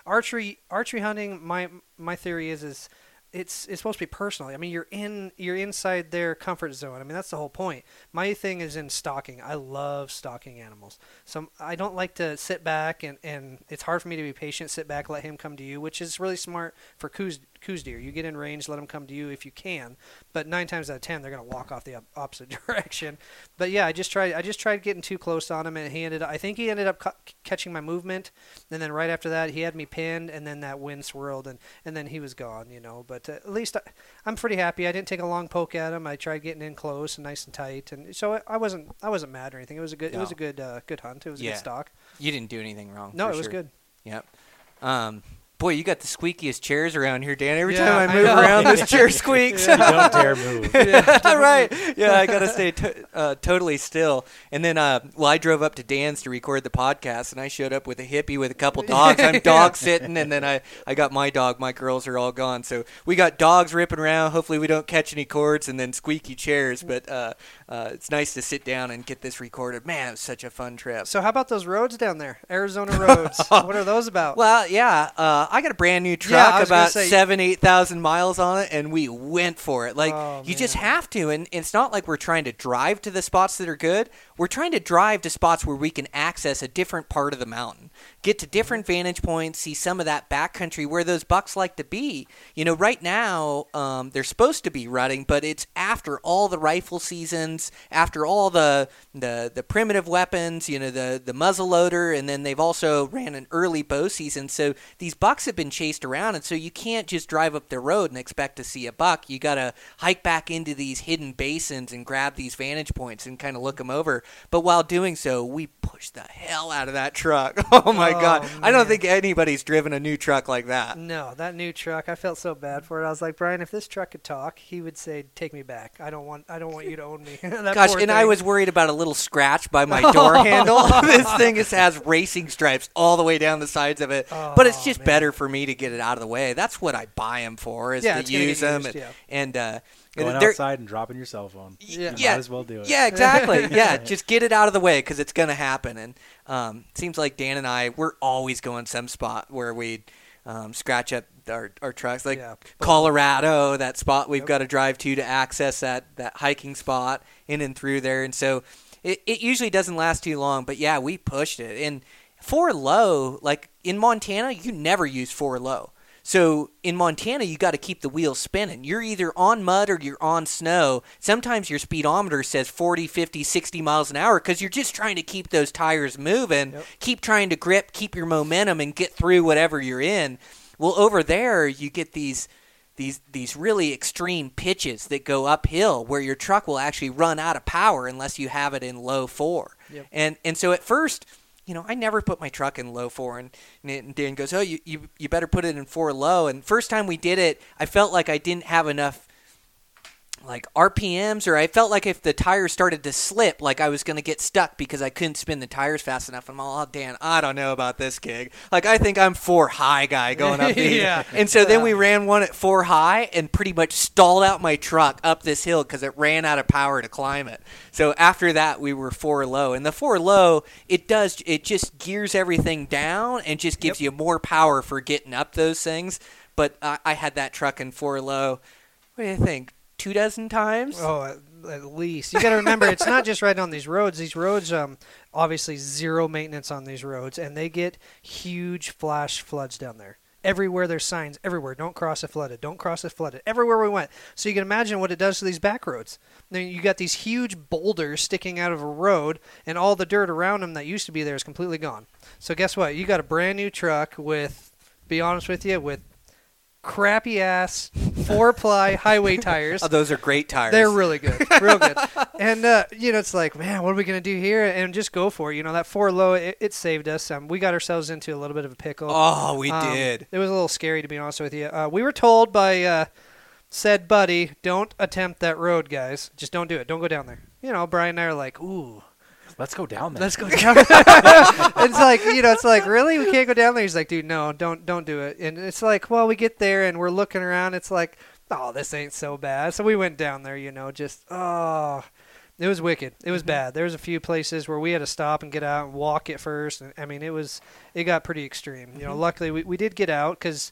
archery archery hunting my my theory is is it's it's supposed to be personal. I mean, you're in you're inside their comfort zone. I mean, that's the whole point. My thing is in stalking. I love stalking animals. So I don't like to sit back and and it's hard for me to be patient, sit back, let him come to you, which is really smart for Coues Coues deer. You get in range, let them come to you if you can. But nine times out of ten, they're gonna walk off the opposite direction. But yeah, I just tried. I just tried getting too close on him, and he ended. I think he ended up ca- catching my movement, and then right after that, he had me pinned, and then that wind swirled, and and then he was gone. You know. But uh, at least I, I'm pretty happy. I didn't take a long poke at him. I tried getting in close and nice and tight, and so I, I wasn't. I wasn't mad or anything. It was a good. It was a good. Uh, good hunt. It was a good stock. You didn't do anything wrong. No, it was good. Yep. Um, boy, you got the squeakiest chairs around here, Dan. Every Yeah, time I I move know. around, this chair squeaks. You don't dare move. yeah, right. Yeah, I gotta stay to- uh, totally still. And then, uh, well, I drove up to Dan's to record the podcast, and I showed up with a hippie with a couple dogs. I'm dog sitting, and then I, I got my dog. My girls are all gone, so we got dogs ripping around. Hopefully, we don't catch any cords, and then squeaky chairs. But uh, uh, it's nice to sit down and get this recorded. Man, it was such a fun trip. So how about those roads down there, Arizona roads? what are those about? Well, yeah, uh, I got a brand new truck, I about say- seven, eight thousand miles on it, and we went for it. Like Oh, you just have to, and it's not like we're trying to drive to the spots that are good. We're trying to drive to spots where we can access a different part of the mountain, get to different Mm-hmm. vantage points, see some of that backcountry where those bucks like to be. You know, right now um, they're supposed to be rutting, but it's after all the rifle seasons, after all the the the primitive weapons, you know, the the muzzle loader, and then they've also ran an early bow season. So these bucks have been chased around, and so you can't just drive up the road and expect to see a buck. You got to hike back into these hidden basins and grab these vantage points and kind of look them over. But while doing so, we pushed the hell out of that truck. Oh my Oh, god! I don't think anybody's driven a new truck like that. No, that new truck. I felt so bad for it. I was like, Brian, if this truck could talk, he would say, "Take me back. I don't want. I don't want you to own me." Gosh, and I was worried about a little scratch by my door handle. this thing is, has racing stripes all the way down the sides of it, but it's Oh, just man. better for me to get it out of the way. That's what I buy them for, is Yeah, to it's use them, used, and, yeah. and uh, Going outside and dropping your cell phone. Yeah. You yeah, might as well do it. Yeah, exactly. yeah, just get it out of the way because it's gonna happen. And um, seems like Dan and I we're always going some spot where we um, scratch up our, our trucks, like Yeah. Colorado, that spot we've got to drive to to access that that hiking spot in and through there. And so it, it usually doesn't last too long. But yeah, we pushed it. And four low, like in Montana, you never use four low. So in Montana, you got to keep the wheels spinning. You're either on mud or you're on snow. Sometimes your speedometer says 40, 50, 60 miles an hour because you're just trying to keep those tires moving, keep trying to grip, keep your momentum, and get through whatever you're in. Well, over there, you get these these these really extreme pitches that go uphill where your truck will actually run out of power unless you have it in low four. Yep. And and so at first, you know, I never put my truck in low four, and, and Dan goes, "Oh, you, you you better put it in four low." And first time we did it, I felt like I didn't have enough like RPMs, or I felt like if the tires started to slip, like I was going to get stuck because I couldn't spin the tires fast enough. I'm all, oh, Dan, I don't know about this gig. Like I think I'm four high guy going up these. Yeah. And so then we ran one at four high and pretty much stalled out my truck up this hill because it ran out of power to climb it. So after that, we were four low, and the four low, it does, it just gears everything down and just gives you more power for getting up those things. But I, I had that truck in four low. What do you think? Two dozen times? Oh, at, least you got to remember, it's not just right on these roads. These roads, um, obviously zero maintenance on these roads, and they get huge flash floods down there. Everywhere there's signs, everywhere. Don't cross it flooded. Don't cross it flooded. Everywhere we went. So you can imagine what it does to these back roads. Then you got these huge boulders sticking out of a road, and all the dirt around them that used to be there is completely gone. So guess what? You got a brand new truck with, be honest with you, with crappy ass four ply highway tires. Oh, those are great tires. They're really good, real good. And uh, you know, it's like, man, what are we gonna do here? And just go for it. You know, that four low, it, it saved us. Um, we got ourselves into a little bit of a pickle. Oh, we Um, did. It was a little scary to be honest with you. Uh, we were told by uh, said buddy, don't attempt that road, guys. Just don't do it. Don't go down there. You know, Brian and I are like, ooh, Let's go down there. let's go down. it's like you know, it's like really, we can't go down there. He's like, dude, no, don't, don't do it. And it's like, well, we get there and we're looking around. It's like, oh, this ain't so bad. So we went down there. You know, just oh. It was wicked. It was mm-hmm. bad. There was a few places where we had to stop and get out and walk at first. And, I mean, it was it got pretty extreme. You know, mm-hmm. luckily we, we did get out because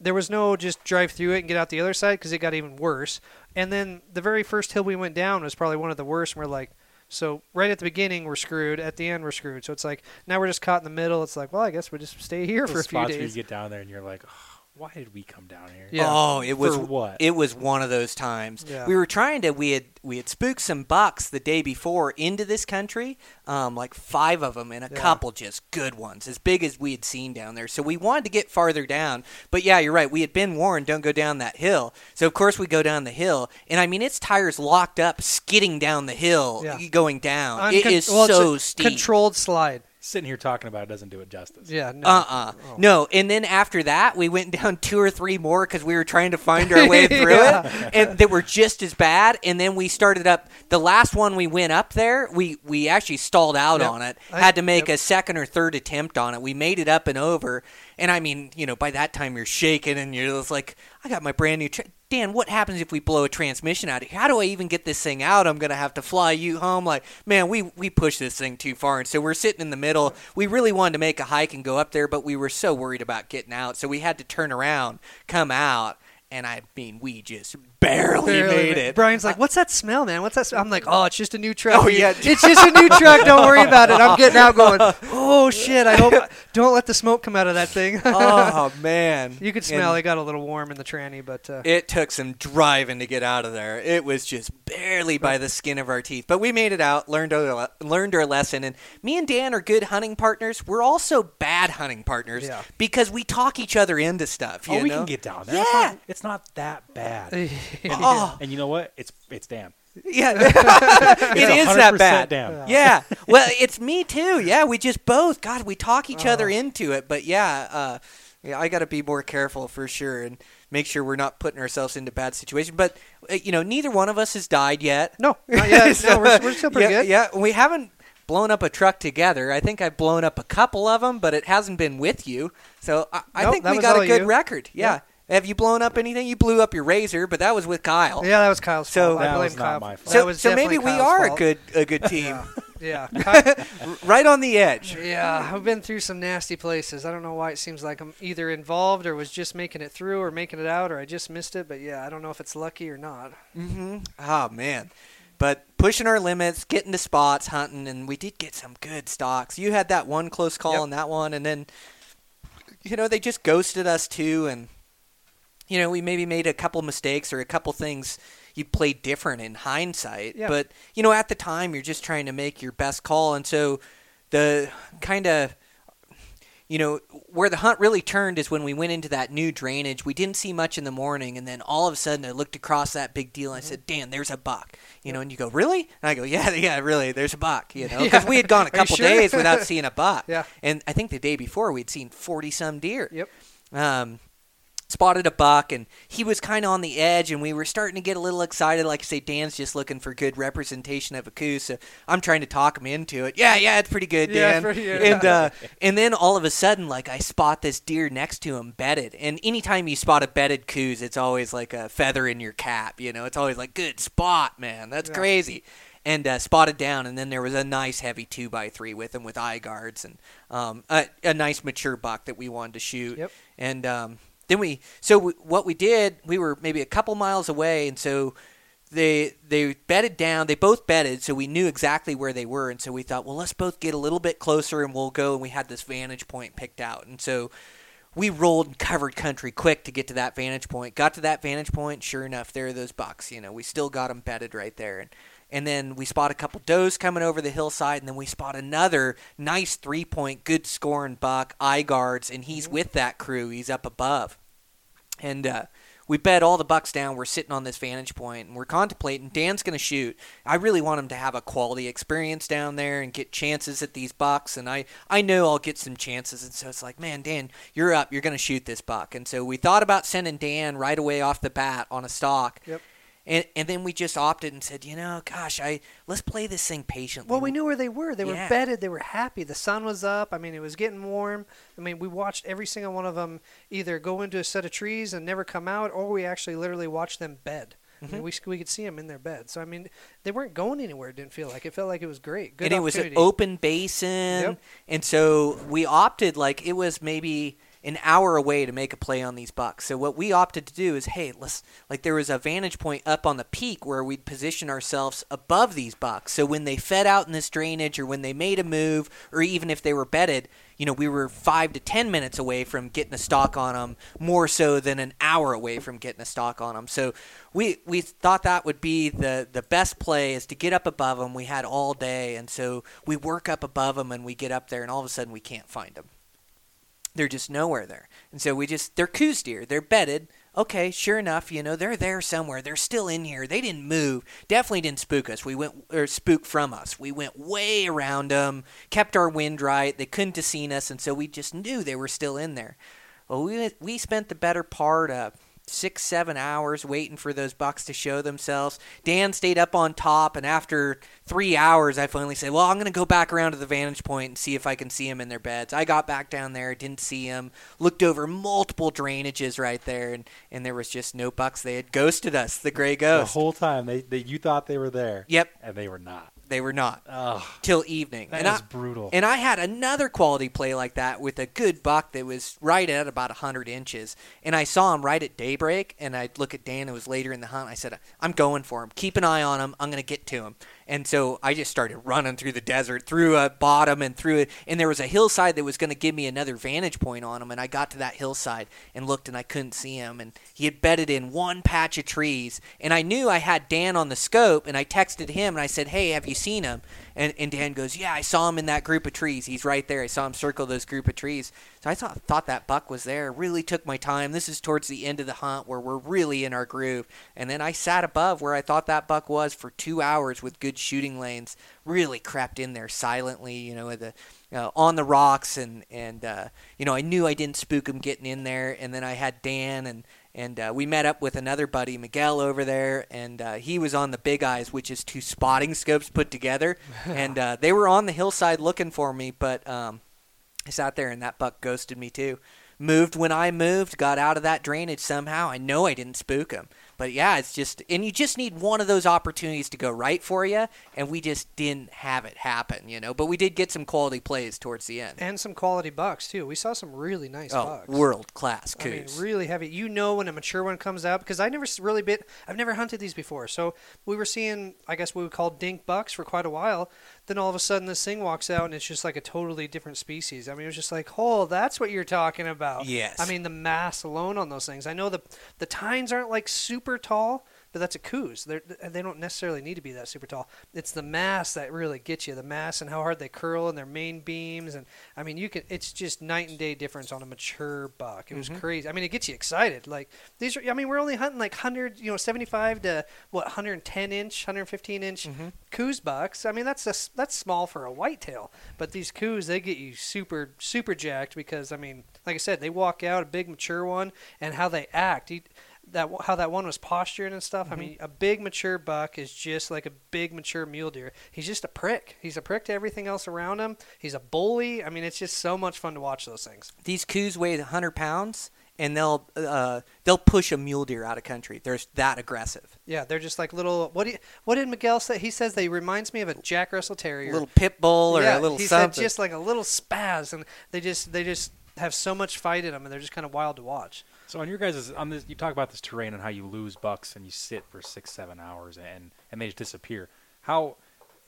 there was no just drive through it and get out the other side because it got even worse. And then the very first hill we went down was probably one of the worst. And we're like, so right at the beginning we're screwed. At the end we're screwed. So it's like now we're just caught in the middle. It's like, well, I guess we just stay here Those for a few spots where you get down there and you're like, oh, why did we come down here? Yeah. Oh, it was For what? It was one of those times. Yeah. We were trying to. We had we had spooked some bucks the day before into this country, um, like five of them, and a Yeah. couple just good ones, as big as we had seen down there. So we wanted to get farther down. But yeah, you're right. We had been warned, don't go down that hill. So of course we go down the hill, and I mean its tires locked up, skidding down the hill, Yeah. going down. it Uncon- is well, it's a so steep. Controlled slide. Sitting here talking about it doesn't do it justice. Yeah. No. Uh-uh. Oh. No, and then after that, we went down two or three more because we were trying to find our way through Yeah. it, and they were just as bad. And then we started up. The last one we went up there, we we actually stalled out Yep. on it. I- Had to make yep. a second or third attempt on it. We made it up and over. And I mean, you know, by that time you're shaking and you're just like, I got my brand new. Tra- Dan, what happens if we blow a transmission out? Here? How do I even get this thing out? I'm gonna have to fly you home. Like, man, we we pushed this thing too far, and so we're sitting in the middle. We really wanted to make a hike and go up there, but we were so worried about getting out, so we had to turn around, come out, and I mean, we just barely, Barely made it. Brian's like, "What's that smell, man? What's that?" Smell? I'm like, "Oh, it's just a new truck." Oh, yeah. it's just a new truck. Don't worry about it. I'm getting out, going, "Oh shit! I hope don't let the smoke come out of that thing." oh man, you could smell And it got a little warm in the tranny, but uh, It took some driving to get out of there. It was just barely by the skin of our teeth, but we made it out. Learned our learned our lesson, and me and Dan are good hunting partners. We're also bad hunting partners Yeah. because we talk each other into stuff. Oh, you we can get down there. Yeah. It's not, it's not that bad. Oh, And you know what? It's it's Dan. yeah, it is that bad. Dan. Yeah. Well, it's me too. Yeah, we just both. God, we talk each other into it. But yeah, uh, yeah, I got to be more careful for sure and make sure we're not putting ourselves into bad situations. But uh, you know, neither one of us has died yet. no, not yet. So, no, we're, we're still pretty yeah, good. Yeah, we haven't blown up a truck together. I think I've blown up a couple of them, but it hasn't been with you. So I, I Nope, think we got a good you. record. Yeah. Have you blown up anything? You blew up your razor, but that was with Kyle. Yeah, that was Kyle's So- fault. I That blame was not Kyle. my fault. That So, was so maybe definitely we Kyle's are a good a good team. Yeah, Ky- right on the edge. yeah. I've been through some nasty places. I don't know why it seems like I'm either involved or was just making it through or making it out or I just missed it. But yeah, I don't know if it's lucky or not. Mm-hmm. Oh man, but pushing our limits, getting to spots, hunting, and we did get some good stocks. You had that one close call Yep. on that one, and then you know they just ghosted us too, and you know we maybe made a couple mistakes or a couple things you played different in hindsight. Yeah. But you know at the time you're just trying to make your best call, and so the kind of you know, where the hunt really turned is when we went into that new drainage. We didn't see much in the morning, and then all of a sudden I looked across that big deal and I said, Dan, there's a buck. You know, and you go, Really? And I go, Yeah, yeah, really, there's a buck, you know, because we had gone a couple sure? days without seeing a buck. Yeah. And I think the day before we'd seen 40 some deer. Yep. Um, spotted a buck and he was kind of on the edge and we were starting to get a little excited like i say dan's just looking for good representation of a Coues so i'm trying to talk him into it yeah yeah it's pretty good Yeah, dan pretty good. and uh, and then all of a sudden like i spot this deer next to him bedded and anytime you spot a bedded Coues it's always like a feather in your cap you know it's always like good spot man that's Yeah. crazy and uh, spotted down, and then there was a nice heavy two by three with him with eye guards and um, a, a nice mature buck that we wanted to shoot. Yep. And um, then we, so we, what we did, we were maybe a couple miles away, and so they they bedded down. They both bedded, so we knew exactly where they were, and so we thought, well, let's both get a little bit closer, and we'll go. And we had this vantage point picked out, and so we rolled and covered country quick to get to that vantage point. Got to that vantage point, sure enough, there are those bucks. You know, we still got them bedded right there, and and then we spot a couple does coming over the hillside, and then we spot another nice three point, good scoring buck, eye guards, and he's mm-hmm. with that crew. He's up above, and uh, we bet all the bucks down. We're sitting on this vantage point, and we're contemplating. Dan's going to shoot. I really want him to have a quality experience down there and get chances at these bucks, and I I know I'll get some chances. And so it's like, man, Dan, you're up. You're going to shoot this buck. And so we thought about sending Dan right away off the bat on a stock. Yep. And, and then we just opted and said, you know, gosh, I let's play this thing patiently. Well, we knew where they were. They were bedded. They were happy. The sun was up. I mean, it was getting warm. I mean, we watched every single one of them either go into a set of trees and never come out, or we actually literally watched them bed. Mm-hmm. mean, we, we could see them in their bed. So I mean, they weren't going anywhere. It didn't feel like it felt like it was great. Good and it was an open basin, Yep. and so we opted like it was maybe an hour away to make a play on these bucks. So what we opted to do is, hey, let's like there was a vantage point up on the peak where we'd position ourselves above these bucks. So when they fed out in this drainage, or when they made a move, or even if they were bedded, you know, we were five to ten minutes away from getting a stock on them, more so than an hour away from getting a stock on them. So we we thought that would be the the best play is to get up above them. We had all day, and so we work up above them, and we get up there, and all of a sudden we can't find them. They're just nowhere there, and so we just they're Coues deer. They're bedded. Okay, sure enough, you know they're there somewhere. They're still in here. They didn't move. Definitely didn't spook us. We went or spook from us. We went way around them. Kept our wind right. They couldn't have seen us, and so we just knew they were still in there. Well, we we spent the better part of six, seven hours waiting for those bucks to show themselves. Dan stayed up on top, and after three hours, I finally said, "Well, I'm going to go back around to the vantage point and see if I can see them in their beds." I got back down there, didn't see them. Looked over multiple drainages right there, and, and there was just no bucks. They had ghosted us, the gray Ghost. The whole time they, they you thought they were there. Yep, And they were not. They were not Oh, till evening. that and is I, brutal. And I had another quality play like that with a good buck that was right at about 100 inches. And I saw him right at daybreak, and I'd look at Dan, it was later in the hunt. I said, I'm going for him. Keep an eye on him. I'm going to get to him. And so I just started running through the desert, through a bottom and through it. And there was a hillside that was going to give me another vantage point on him. And I got to that hillside and looked, and I couldn't see him. And he had bedded in one patch of trees. And I knew I had Dan on the scope, and I texted him and I said, Hey, have you seen him? And, and Dan goes, Yeah, I saw him in that group of trees. He's right there. I saw him circle those group of trees. So I thought, thought that buck was there. Really took my time. This is towards the end of the hunt where we're really in our groove. And then I sat above where I thought that buck was for two hours with good shooting lanes. Really crept in there silently, you know, the uh, on the rocks, and and uh, you know I knew I didn't spook him getting in there. And then I had Dan and and uh, we met up with another buddy, Miguel, over there, and uh, he was on the Big Eyes, which is two spotting scopes put together, and uh, they were on the hillside looking for me, but um, I sat there and that buck ghosted me too. Moved when I moved, got out of that drainage somehow. I know I didn't spook him, but yeah, it's just, and you just need one of those opportunities to go right for you, and we just didn't have it happen, you know. But we did get some quality plays towards the end. And some quality bucks too. We saw some really nice oh, bucks. world class I mean, really heavy. You know when a mature one comes out because I never really bit. I've never hunted these before, so we were seeing, I guess, what we would call dink bucks for quite a while. Then all of a sudden, this thing walks out and it's just like a totally different species. I mean, it was just like, oh, that's what you're talking about. Yes. I mean, the mass alone on those things. I know the the tines aren't like super tall, but that's a Coues. They're, they don't necessarily need to be that super tall. It's the mass that really gets you. The mass and how hard they curl and their main beams. And I mean, you can. It's just night and day difference on a mature buck. It was mm-hmm. crazy. I mean, it gets you excited. Like these are. I mean, we're only hunting like hundred, you know, seventy-five to what, 110 inch, 115 inch mm-hmm. Coues bucks. I mean, that's a, that's small for a whitetail. But these Coues, they get you super super jacked because I mean, like I said, they walk out a big mature one and how they act. You, that how that one was posturing and stuff. I mean, a big mature buck is just like a big mature mule deer. He's just a prick. He's a prick to everything else around him. He's a bully. I mean, it's just so much fun to watch those things. These Coues weigh 100 pounds, and they'll uh, they'll push a mule deer out of country. They're that aggressive. Yeah, they're just like little. What do you, what did Miguel say? He says they reminds me of a Jack Russell Terrier. A little pit bull or yeah, a little he something. said just like a little spaz, and they just they just have so much fight in them, and they're just kind of wild to watch. So on your guys' on this, you talk about this terrain and how you lose bucks and you sit for six, seven hours and and they just disappear. How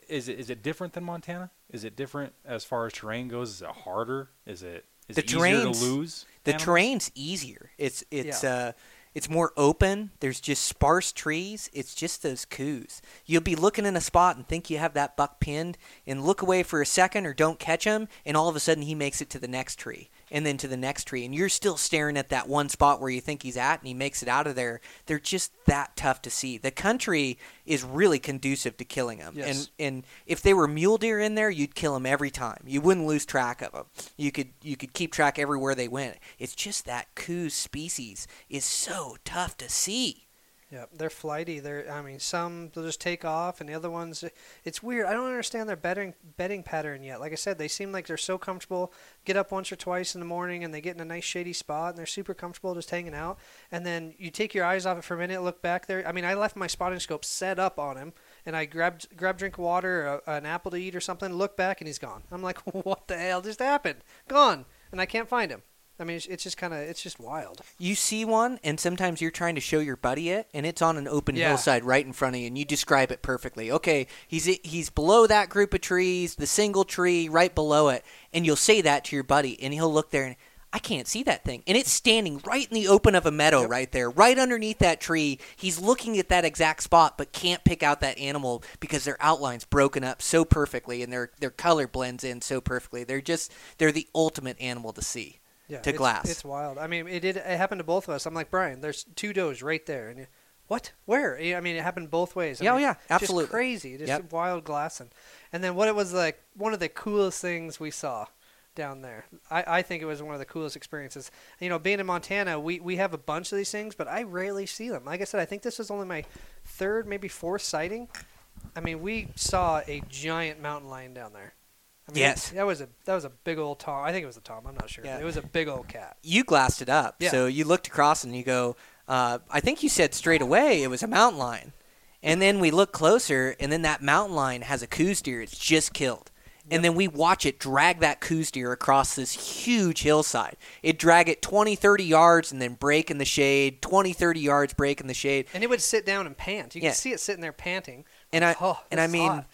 is it? Is it different than Montana? Is it different as far as terrain goes? Is it harder? Is it is The it easier to lose? the animals? terrain's easier. It's it's Yeah. uh it's more open. There's just sparse trees. It's just those Coues. You'll be looking in a spot and think you have that buck pinned, and look away for a second or don't catch him, and all of a sudden he makes it to the next tree, and then to the next tree, and you're still staring at that one spot where you think he's at, and he makes it out of there. They're just that tough to see. The country is really conducive to killing them, Yes. and and if they were mule deer in there, you'd kill them every time. You wouldn't lose track of them. You could you could keep track everywhere they went. It's just that Coues species is so tough to see. Yeah, they're flighty. They're I mean, some they'll just take off, and the other ones, it's weird. I don't understand their bedding bedding pattern yet. Like I said, they seem like they're so comfortable. Get up once or twice in the morning, and they get in a nice shady spot, and they're super comfortable just hanging out. And then you take your eyes off it for a minute, look back there. I mean, I left my spotting scope set up on him, and I grabbed grabbed drink of water, a, an apple to eat or something. Look back, and he's gone. I'm like, what the hell just happened? Gone, and I can't find him. I mean, it's, it's just kind of it's just wild. You see one, and sometimes you're trying to show your buddy it, and it's on an open Yeah. hillside right in front of you, and you describe it perfectly. Okay, he's he's below that group of trees, the single tree right below it, and you'll say that to your buddy, and he'll look there and. I can't see that thing. And it's standing right in the open of a meadow right there, right underneath that tree. He's looking at that exact spot but can't pick out that animal because their outline's broken up so perfectly and their their color blends in so perfectly. They're just they're the ultimate animal to see. Yeah, To it's, glass. It's wild. I mean, it did. It happened to both of us. I'm like Brian. There's two does right there, and you, what? Where? I mean, it happened both ways. I Yeah, oh mean, yeah, just absolutely. crazy. Just Yep. wild glassing. And then what it was like one of the coolest things we saw down there. I, I think it was one of the coolest experiences. You know, being in Montana, we, we have a bunch of these things, but I rarely see them. Like I said, I think this was only my third, maybe fourth sighting. I mean, we saw a giant mountain lion down there. I mean, Yes. that was a that was a big old tom. I think it was a tom. I'm not sure. Yeah. It was a big old cat. you glassed it up. Yeah. So you looked across and you go, uh, I think you said straight away it was a mountain lion. And then we look closer, and then that mountain lion has a Coues deer it's just killed. And then we watch it drag that Coues deer across this huge hillside. It drag it 20, 30 yards and then break in the shade, 20, 30 yards, break in the shade. And it would sit down and pant. You Yeah. could see it sitting there panting. And I oh, and I mean, hot.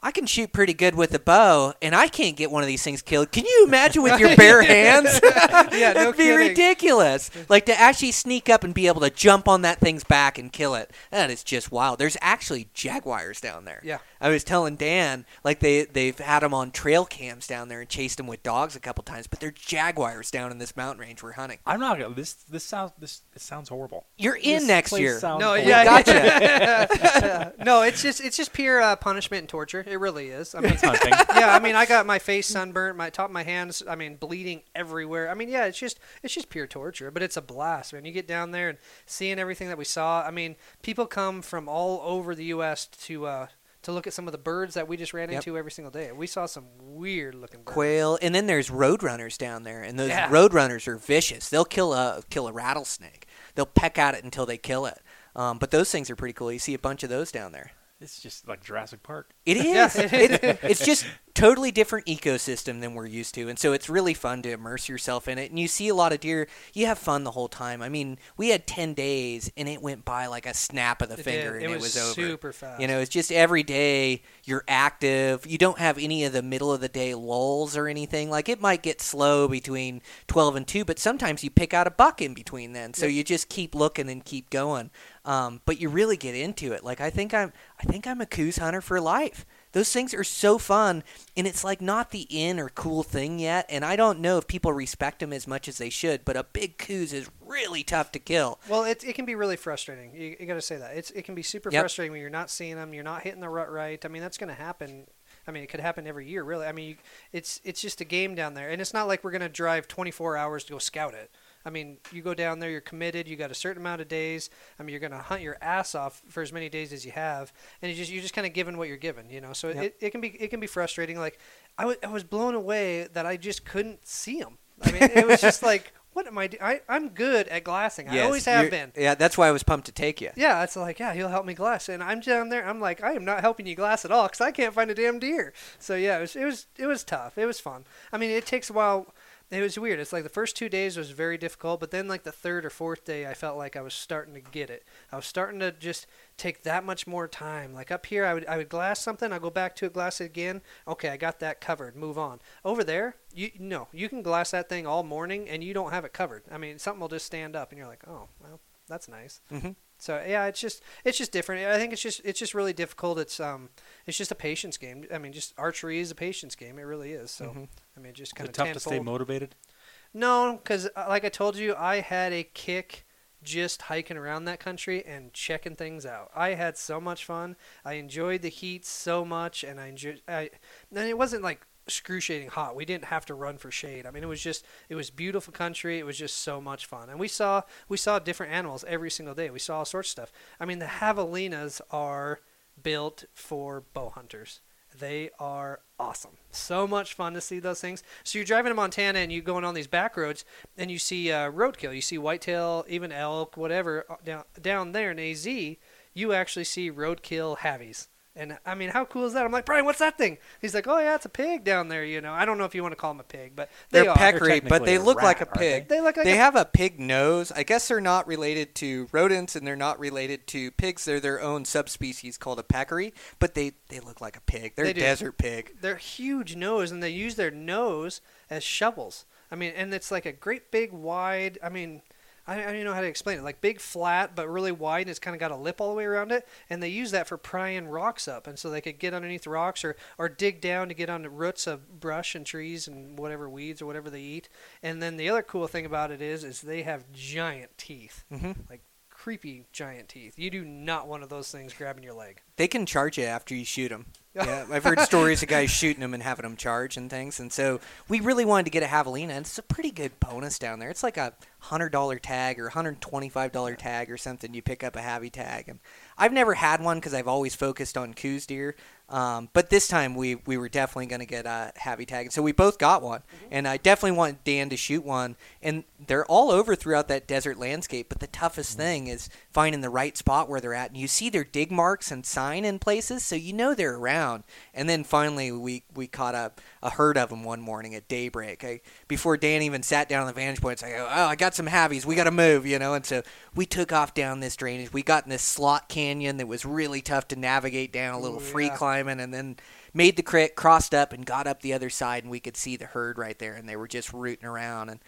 I can shoot pretty good with a bow, and I can't get one of these things killed. Can you imagine with your bare hands? Yeah, no That'd be kidding. ridiculous. Like to actually sneak up and be able to jump on that thing's back and kill it. That is just wild. There's actually jaguars down there. Yeah. I was telling Dan, like they they've had them on trail cams down there and chased them with dogs a couple times, but they're jaguars down in this mountain range we're hunting. I'm not gonna. This this sounds this it sounds horrible. You're in This next place year. No, horrible. yeah, gotcha. yeah. no, it's just it's just pure uh, punishment and torture. It really is. I mean, It's hunting. yeah, I mean, I got my face sunburnt, my top of my hands, I mean, bleeding everywhere. I mean, yeah, it's just it's just pure torture, but it's a blast, man. You get down there and seeing everything that we saw. I mean, people come from all over the U.S. to uh, to look at some of the birds that we just ran Yep. into every single day. We saw some weird looking birds. quail, and then there's roadrunners down there, and those Yeah. roadrunners are vicious. They'll kill a kill a rattlesnake. They'll peck at it until they kill it. Um, but those things are pretty cool. You see a bunch of those down there. It's just like Jurassic Park. It is. It It- it's just totally different ecosystem than we're used to, and so it's really fun to immerse yourself in it. And you see a lot of deer. You have fun the whole time. I mean, we had ten days, and it went by like a snap of the It finger, did. and It it was was over. super fast. You know, it's just every day you're active. You don't have any of the middle of the day lulls or anything. Like it might get slow between 12 and 2, but sometimes you pick out a buck in between then. So you just keep looking and keep going. Um, but you really get into it. Like I think I'm I think I'm a Coues hunter for life. Those things are so fun, and it's like not the in or cool thing yet. And I don't know if people respect them as much as they should. But a big Coues is really tough to kill. Well, it, it can be really frustrating. You, you got to say that. It's it can be super Yep. frustrating when you're not seeing them, you're not hitting the rut right. I mean, that's going to happen. I mean, it could happen every year, really. I mean, you, it's it's just a game down there, and it's not like we're going to drive 24 hours to go scout it. I mean, you go down there, you're committed. You got a certain amount of days. I mean, you're going to hunt your ass off for as many days as you have, and you just you're just kind of given what you're given, you know. So Yep. it, it can be it can be frustrating. Like I I was blown away that I just couldn't see them. I mean, it was just like, what am I? Do- I I'm good at glassing. I always have been. Yeah, that's why I was pumped to take you. Yeah, it's like, yeah, he'll help me glass, and I'm down there. I'm like, I am not helping you glass at all because I can't find a damn deer. So yeah, it was, it was, it was tough. It was fun. I mean, it takes a while. It was weird. It's like the first two days was very difficult, but then like the third or fourth day, I felt like I was starting to get it. I was starting to just take that much more time. Like up here, I would, I would glass something. I go back to it, glass it again. Okay, I got that covered. Move on. Over there, you no, you can glass that thing all morning and you don't have it covered. I mean, something will just stand up, and you're like, oh, well, that's nice. Mhm. So yeah, it's just it's just different. I think it's just it's just really difficult. It's um it's just a patience game. I mean, just archery is a patience game. It really is. So Mhm. I mean, just kind of tough to stay motivated? No, because like I told you, I had a kick just hiking around that country and checking things out. I had so much fun. I enjoyed the heat so much, and I enjoyed. I and it wasn't like excruciating hot. We didn't have to run for shade. I mean, it was just it was beautiful country. It was just so much fun, and we saw we saw different animals every single day. We saw all sorts of stuff. I mean, the javelinas are built for bow hunters. They are awesome. So much fun to see those things. So you're driving to Montana and you're going on these back roads and you see uh, roadkill. You see whitetail, even elk, whatever. uh, Down down there in AZ, you actually see roadkill havies. And I mean, how cool is that? I'm like, Brian, what's that thing? He's like, oh yeah, it's a pig down there. You know, I don't know if you want to call them a pig, but they They're are. peccary, but they a look like a rat, aren't they? pig. They look like they a- have a pig nose. I guess they're not related to rodents, and they're not related to pigs. They're their own subspecies called a peccary, but they they look like a pig. They're They a desert pig. They're huge nose, and they use their nose as shovels. I mean, and it's like a great big wide. I mean, I, I don't even know how to explain it. Like big flat, but really wide, and it's kind of got a lip all the way around it. And they use that for prying rocks up, and so they could get underneath rocks or or dig down to get on the roots of brush and trees and whatever weeds or whatever they eat. And then the other cool thing about it is, is they have giant teeth, Mhm. like creepy giant teeth. You do not want one of those things grabbing your leg. They can charge you after you shoot them. Yeah, I've heard stories of guys shooting them and having them charge and things. And so we really wanted to get a javelina, and it's a pretty good bonus down there. It's like a hundred dollar tag or hundred twenty five dollar tag or something. You pick up a Havy tag, and I've never had one because I've always focused on Coues deer. Um, but this time we we were definitely going to get a Havy tag, and so we both got one. And I definitely want Dan to shoot one. And they're all over throughout that desert landscape. But the toughest thing is finding the right spot where they're at, and you see their dig marks and sign in places, so you know they're around. And then finally, we we caught a, a herd of them one morning at daybreak. I, before Dan even sat down on the vantage point, I go, "Oh, I got some Havies. We got to move," you know. And so we took off down this drainage. We got in this slot canyon that was really tough to navigate down, a little Ooh, free yeah. And then made the crit, crossed up, and got up the other side, and we could see the herd right there, and they were just rooting around and.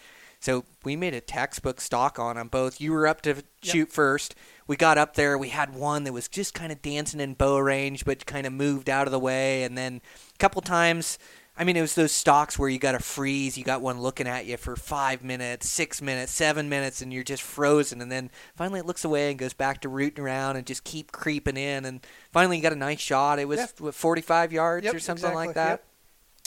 So we made a textbook stock on them both. You were up to shoot first. We got up there. We had one that was just kind of dancing in bow range, but kind of moved out of the way. And then a couple times, I mean, it was those stocks where you got to freeze. You got one looking at you for five minutes, six minutes, seven minutes, and you're just frozen. And then finally it looks away and goes back to rooting around and just keep creeping in. And finally you got a nice shot. It was Yeah. what, 45 yards Yep, or something exactly. like that Yep.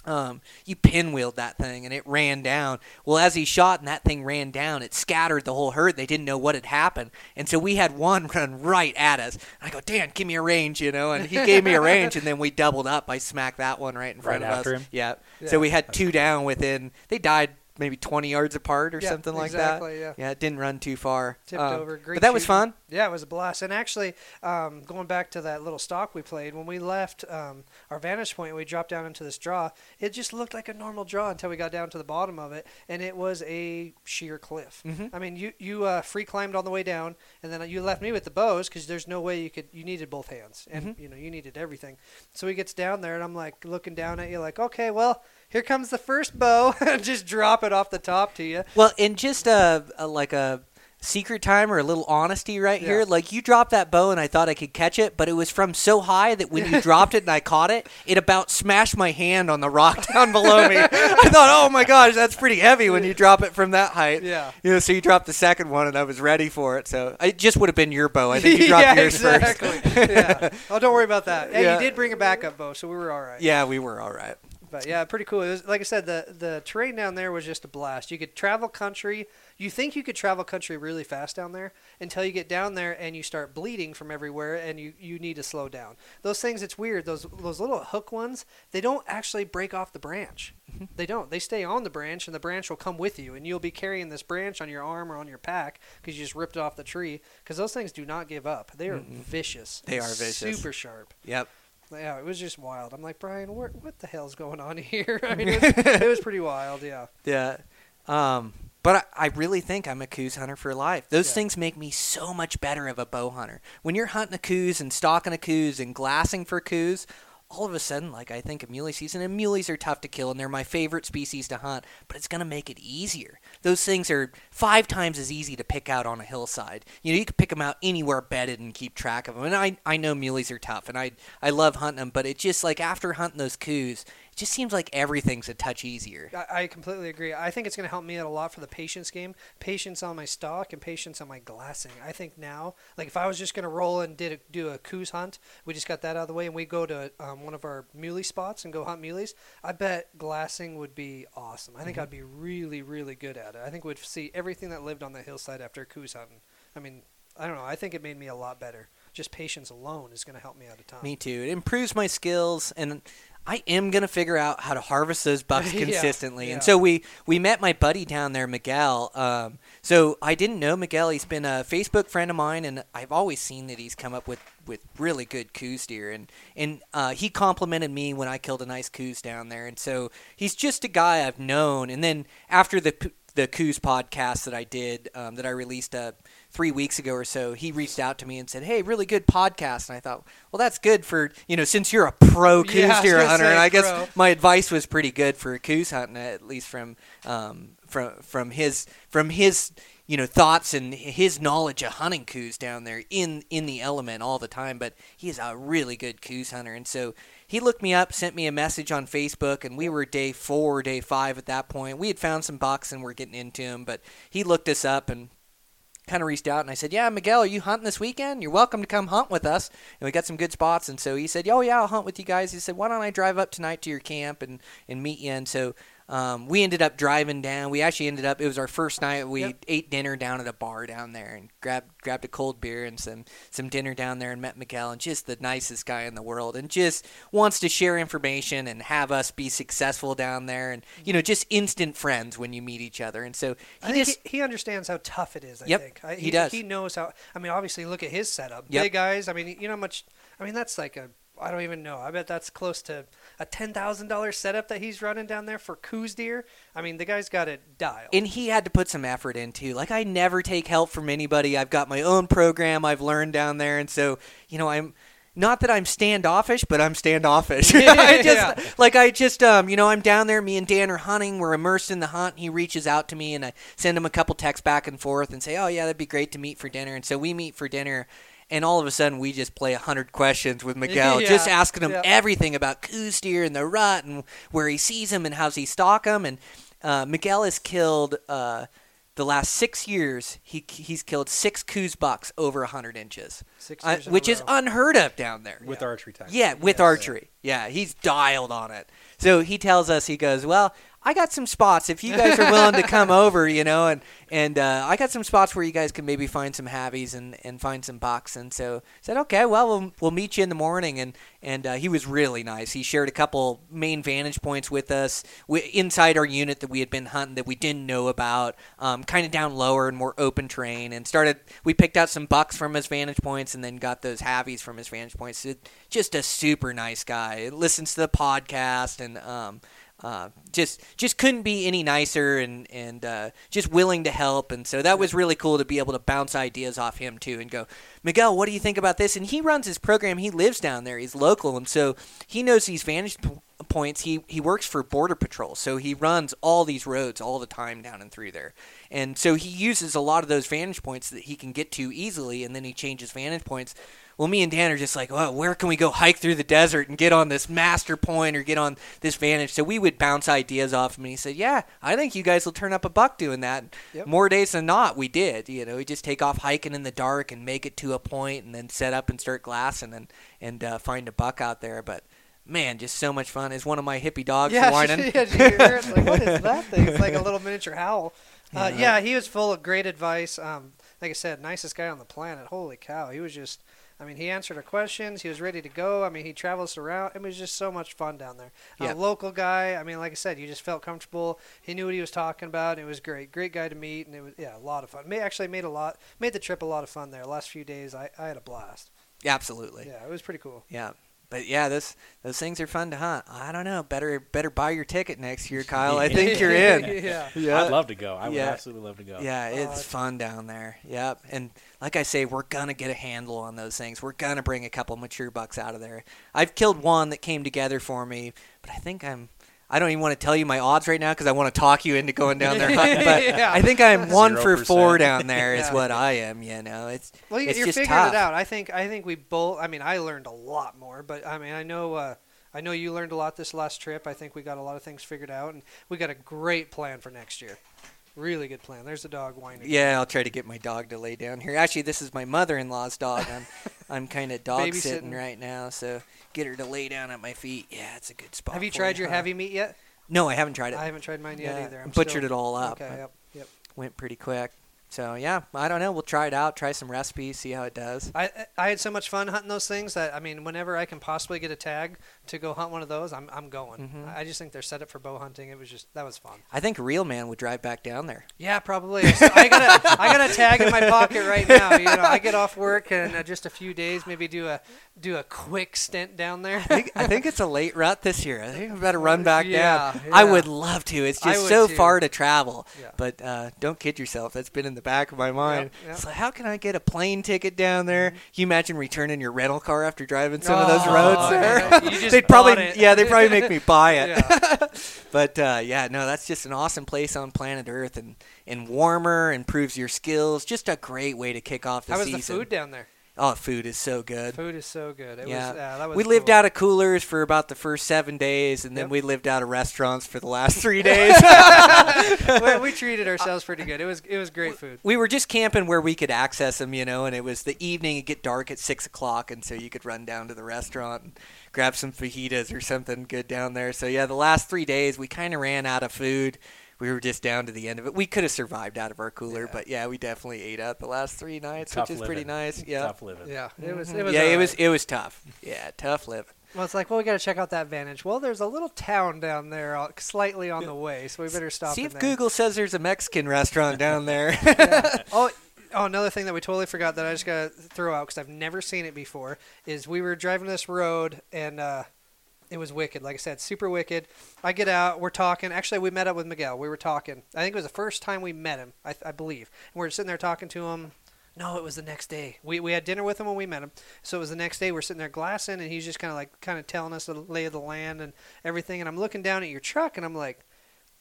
Um, you pinwheeled that thing and it ran down. Well, as he shot and that thing ran down, it scattered the whole herd. They didn't know what had happened, and so we had one run right at us. And I go, Dan, give me a range, you know, and he gave me a range, and then we doubled up. I smacked that one right in front Right of after us. him? Yeah. Yeah. So we had two down within. They died maybe 20 yards apart or Yeah, something like exactly, that. yeah. it didn't run too far. Tipped Um, over. Great but that was fun. Yeah, it was a blast. And actually, um, going back to that little stock we played, when we left um, our vantage point, we dropped down into this draw. It just looked like a normal draw until we got down to the bottom of it, and it was a sheer cliff. Mhm. I mean, you you uh, free climbed on the way down, and then you left me with the bows because there's no way you could. You needed both hands, and Mm-hmm. you know you needed everything. So he gets down there, and I'm like looking down at you, like, okay, well. Here comes the first bow, just drop it off the top to you. Well, and just a, a like a secret time or a little honesty right Yeah. here. Like you dropped that bow and I thought I could catch it, but it was from so high that when you dropped it and I caught it, it about smashed my hand on the rock down below me. I thought, oh my gosh, that's pretty heavy when you drop it from that height. Yeah. You know, so you dropped the second one and I was ready for it. So it just would have been your bow. I think you dropped yeah, yours exactly. first. yeah. Oh, don't worry about that. Hey, Yeah. you did bring a backup bow, so we were all right. yeah, we were all right. But yeah, pretty cool. It was like I said, the the terrain down there was just a blast. You could travel country. You think you could travel country really fast down there until you get down there and you start bleeding from everywhere, and you, you need to slow down. Those things, it's weird. Those those little hook ones, they don't actually break off the branch. Mm-hmm. They don't. They stay on the branch, and the branch will come with you, and you'll be carrying this branch on your arm or on your pack because you just ripped it off the tree. Because those things do not give up. They are vicious. They are vicious. Super sharp. Yep. Yeah, it was just wild. I'm like, Brian, what, what the hell's going on here? I mean, it was, it was pretty wild. Yeah. Yeah. Um, but I, I really think I'm a Coues hunter for life. Those Yeah. things make me so much better of a bow hunter. When you're hunting a Coues and stalking a Coues and glassing for Coues, all of a sudden, like I think of muley season, and muleys are tough to kill, and they're my favorite species to hunt. But it's gonna make it easier. Those things are five times as easy to pick out on a hillside. You know, you can pick them out anywhere bedded and keep track of them. And I, I know muleys are tough, and I, I love hunting them. But it just like after hunting those Coues, it just seems like everything's a touch easier. I, I completely agree. I think it's going to help me out a lot for the patience game. Patience on my stock and patience on my glassing. I think now, like if I was just going to roll and did a, do a Coues hunt, we just got that out of the way, and we go to um, one of our muley spots and go hunt muleys. I bet glassing would be awesome. I think I'd be really, really good at it. I think we'd see everything that lived on the hillside after Coues hunting. I mean, I don't know. I think it made me a lot better. Just patience alone is going to help me out a ton. Me too. It improves my skills, and I am gonna figure out how to harvest those bucks consistently. yeah. And so we we met my buddy down there, Miguel. Um, so I didn't know Miguel. He's been a Facebook friend of mine, and I've always seen that he's come up with, with really good Coues deer. And and uh, he complimented me when I killed a nice Coues down there. And so he's just a guy I've known. And then after the the Coues podcast that I did, um, that I released uh, three weeks ago or so, he reached out to me and said, "Hey, really good podcast." And I thought, well, that's good for you know since you're a pro Coues Yeah, deer hunter, and I pro. guess my advice was pretty good for Coues hunting, at least from um, from from his from his you know thoughts and his knowledge of hunting Coues down there in in the element all the time. But he's a really good Coues hunter, and so he looked me up, sent me a message on Facebook, and we were day four, day five at that point. We had found some bucks and we're getting into them, but he looked us up and kind of reached out and I said, "Yeah, Miguel, are you hunting this weekend? You're welcome to come hunt with us." And we got some good spots. And so he said, "Oh yeah, I'll hunt with you guys." He said, "Why don't I drive up tonight to your camp and and meet you?" And so um, we ended up driving down. We actually ended up. It was our first night. We Yep. ate dinner down at a bar down there and grabbed grabbed a cold beer and some some dinner down there and met Miguel and just the nicest guy in the world and just wants to share information and have us be successful down there and you know just instant friends when you meet each other. And so he just he, he understands how tough it is. I Yep, think I, he does. He knows how. I mean, obviously, look at his setup. Yep. Big eyes. I mean, you know how much. I mean, that's like a. I don't even know. I bet that's close to a ten thousand dollar setup that he's running down there for Coues deer. I mean, the guy's got it dialed. and he had to put some effort into. Like I never take help from anybody. I've got my own program I've learned down there, and so you know I'm. Not that I'm standoffish, but I'm standoffish. I just Yeah. like I just um you know I'm down there. Me and Dan are hunting. We're immersed in the hunt. He reaches out to me, and I send him a couple texts back and forth, and say, "Oh yeah, that'd be great to meet for dinner." And so we meet for dinner, and all of a sudden we just play a hundred questions with Miguel, Yeah, just asking him yeah. everything about Coues deer and the rut and where he sees him and how's he stalk him. And uh, Miguel has killed uh, the last six years. He he's killed six Coues bucks over hundred inches, Six uh, years in a which is unheard of down there. with archery tactics. Yeah, with archery. Yeah, he's dialed on it. So he tells us, he goes, "Well, I got some spots if you guys are willing to come over, you know, and and uh, I got some spots where you guys can maybe find some havies and, and find some bucks." And so I said, "Okay, well, we'll we'll meet you in the morning." And and uh, he was really nice. He shared a couple main vantage points with us wi- inside our unit that we had been hunting that we didn't know about, um, kind of down lower and more open terrain. And started, we picked out some bucks from his vantage points, and then got those havies from his vantage points. Just a super nice guy. Listens to the podcast and um, uh, just just couldn't be any nicer and and uh, just willing to help. And so that was really cool to be able to bounce ideas off him too and go, Miguel, what do you think about this? And he runs his program. He lives down there. He's local, and so he knows these vantage points. He he works for Border Patrol, so he runs all these roads all the time down and through there. And so he uses a lot of those vantage points that he can get to easily, and then he changes vantage points. Well, me and Dan are just like, well, where can we go hike through the desert and get on this master point or get on this vantage? So we would bounce ideas off him, and he said, yeah, I think you guys will turn up a buck doing that. Yep. More days than not, we did. You know, we just take off hiking in the dark and make it to a point, and then set up and start glassing and and uh, find a buck out there. But man, just so much fun. Is one of my hippie dogs yeah, whining? yeah, you hear it? Like, what is that thing? It's like a little miniature howl. Uh, Yeah. yeah, he was full of great advice. Um, like I said, nicest guy on the planet. Holy cow, he was just. I mean, he answered our questions. He was ready to go. I mean, he travels around. It was just so much fun down there. Yeah. A local guy. I mean, like I said, you just felt comfortable. He knew what he was talking about. It was great. Great guy to meet, and it was yeah, a lot of fun. May actually made a lot made the trip a lot of fun there. Last few days, I, I had a blast. Absolutely. Yeah, it was pretty cool. Yeah. But yeah, those those things are fun to hunt. I don't know. Better better buy your ticket next year, Kyle. I think you're in. yeah. yeah. I'd love to go. I would Yeah. absolutely love to go. Yeah, Oh, it's it's- fun down there. Yep. And like I say, we're gonna get a handle on those things. We're gonna bring a couple mature bucks out of there. I've killed one that came together for me, but I think I'm. I don't even want to tell you my odds right now because I want to talk you into going down there hunting. But Yeah. I think I'm one for 0%. four down there. Is Yeah. what I am. You know, it's Well, you- it's you're just figuring tough. it out. I think I think we both. I mean, I learned a lot more, but I mean, I know uh, I know you learned a lot this last trip. I think we got a lot of things figured out, and we got a great plan for next year. Really good plan. There's a dog whining. Yeah, I'll try to get my dog to lay down here. Actually, this is my mother-in-law's dog. I'm I'm kind of dog sitting right now, so get her to lay down at my feet. Yeah, it's a good spot. Have you tried your huh? heavy meat yet? No, I haven't tried it. I haven't tried mine yet Yeah, either. I'm butchered still- it all up. Okay. Yep. Yep. Went pretty quick. So yeah, I don't know. We'll try it out. Try some recipes. See how it does. I I had so much fun hunting those things that I mean, whenever I can possibly get a tag to go hunt one of those, I'm I'm going. Mhm. I just think they're set up for bow hunting. It was just that was fun. I think Real Man would drive back down there. Yeah, probably. So I got a I got a tag in my pocket right now. You know, I get off work and uh, just a few days, maybe do a do a quick stint down there. I think, I think it's a late rut this year. I think I better run back Yeah, down. I would love to. It's just so too. far to travel. Yeah. But uh, don't kid yourself. That's been in the back of my mind. Yep, yep. Like, how can I get a plane ticket down there? Can you imagine returning your rental car after driving some of those Oh, roads there? yeah. You just they'd probably, it. yeah, they'd probably make me buy it. Yeah. but uh, yeah, no, that's just an awesome place on planet Earth, and and warmer, improves your skills. Just a great way to kick off the How was season. the food down there? Oh, food is so good. Food is so good. It Yeah. was, that was we lived cool. out of coolers for about the first seven days, and then Yep. we lived out of restaurants for the last three days. we, we treated ourselves pretty good. It was it was great food. we were just camping where we could access them, you know, and it was the evening. It'd get dark at six o'clock, and so you could run down to the restaurant and grab some fajitas or something good down there. So yeah, the last three days we kind of ran out of food. We were just down to the end of it. We could have survived out of our cooler, but yeah, we definitely ate out the last three nights, Tough which is pretty nice. Yeah, Tough living. Yeah, it was. Mhm. It was. yeah, it alright. was it was tough. Yeah, tough living. Well, it's like, well, we got to check out that vantage. Well, there's a little town down there, uh, slightly on the way, so we better stop. See in if there. Google says there's a Mexican restaurant down there. Oh, oh, another thing that we totally forgot that I just gotta throw out because I've never seen it before is we were driving this road and uh, it was wicked. Like I said, super wicked. I get out, we're talking. Actually, we met up with Miguel. We were talking. I think it was the first time we met him. I, I believe. And we are sitting there talking to him. No, it was the next day. We, we had dinner with him when we met him. So it was the next day. We're sitting there glassing, and he's just kind of like kind of telling us the lay of the land and everything. And I'm looking down at your truck, and I'm like,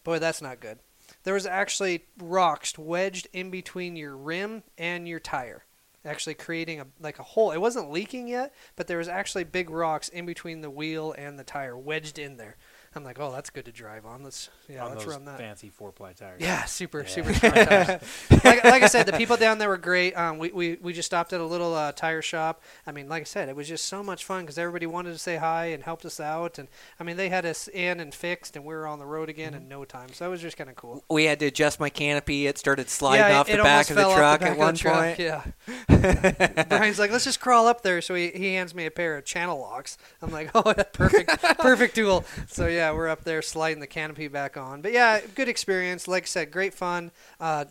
boy, that's not good. There was actually rocks wedged in between your rim and your tire, actually creating a like a hole. It wasn't leaking yet, but there was actually big rocks in between the wheel and the tire wedged in there. I'm like, oh, that's good to drive on. Let's yeah, on let's those run that. fancy four ply tires. Yeah, super, Yeah. super tires. like, like I said, the people down there were great. Um, we, we, we just stopped at a little uh, tire shop. I mean, like I said, it was just so much fun because everybody wanted to say hi and helped us out. And I mean, they had us in and fixed, and we were on the road again Mm-hmm. in no time. So it was just kind of cool. we had to adjust my canopy. It started sliding yeah, off it, the it back almost of the fell off truck at one truck, point. Yeah. Brian's like, let's just crawl up there. So he, he hands me a pair of channel locks. I'm like, oh, perfect, perfect tool. So yeah, we're up there sliding the canopy back on. But yeah, good experience. Like I said, great fun. Uh,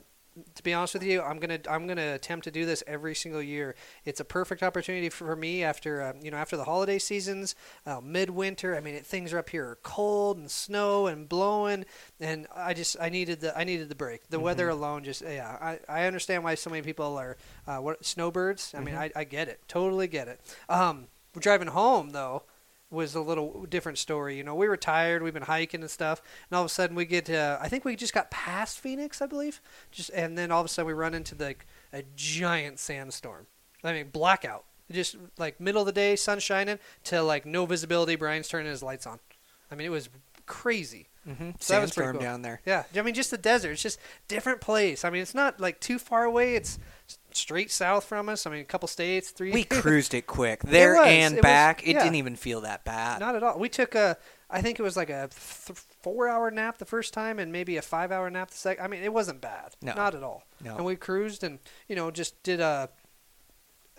to be honest with you, I'm gonna I'm gonna attempt to do this every single year. It's a perfect opportunity for me after uh, you know after the holiday seasons, uh, midwinter. I mean, it, things are up here are cold and snow and blowing, and I just I needed the I needed the break. The weather alone just yeah. I, I understand why so many people are uh, what snowbirds. I mean, I, I get it, totally get it. Um, we're driving home though was a little different story. You know, we were tired, we've been hiking and stuff, and all of a sudden we get, uh, I think we just got past Phoenix, I believe, just and then all of a sudden we run into like a giant sandstorm. I mean, blackout. Just like middle of the day, sun shining to like no visibility. Brian's turning his lights on. I mean, it was crazy. Mm-hmm. So that was pretty Sandstorm cool. down there. Yeah, I mean, just the desert. It's just different place. I mean, it's not like too far away. It's straight south from us. I mean, a couple states, three. We cruised it quick there was, and it was- back. it didn't even feel that bad. Not at all. We took a, I think it was like a th- four-hour nap the first time, and maybe a five-hour nap the second. I mean, it wasn't bad. No. Not at all. No. And we cruised, and you know, just did a.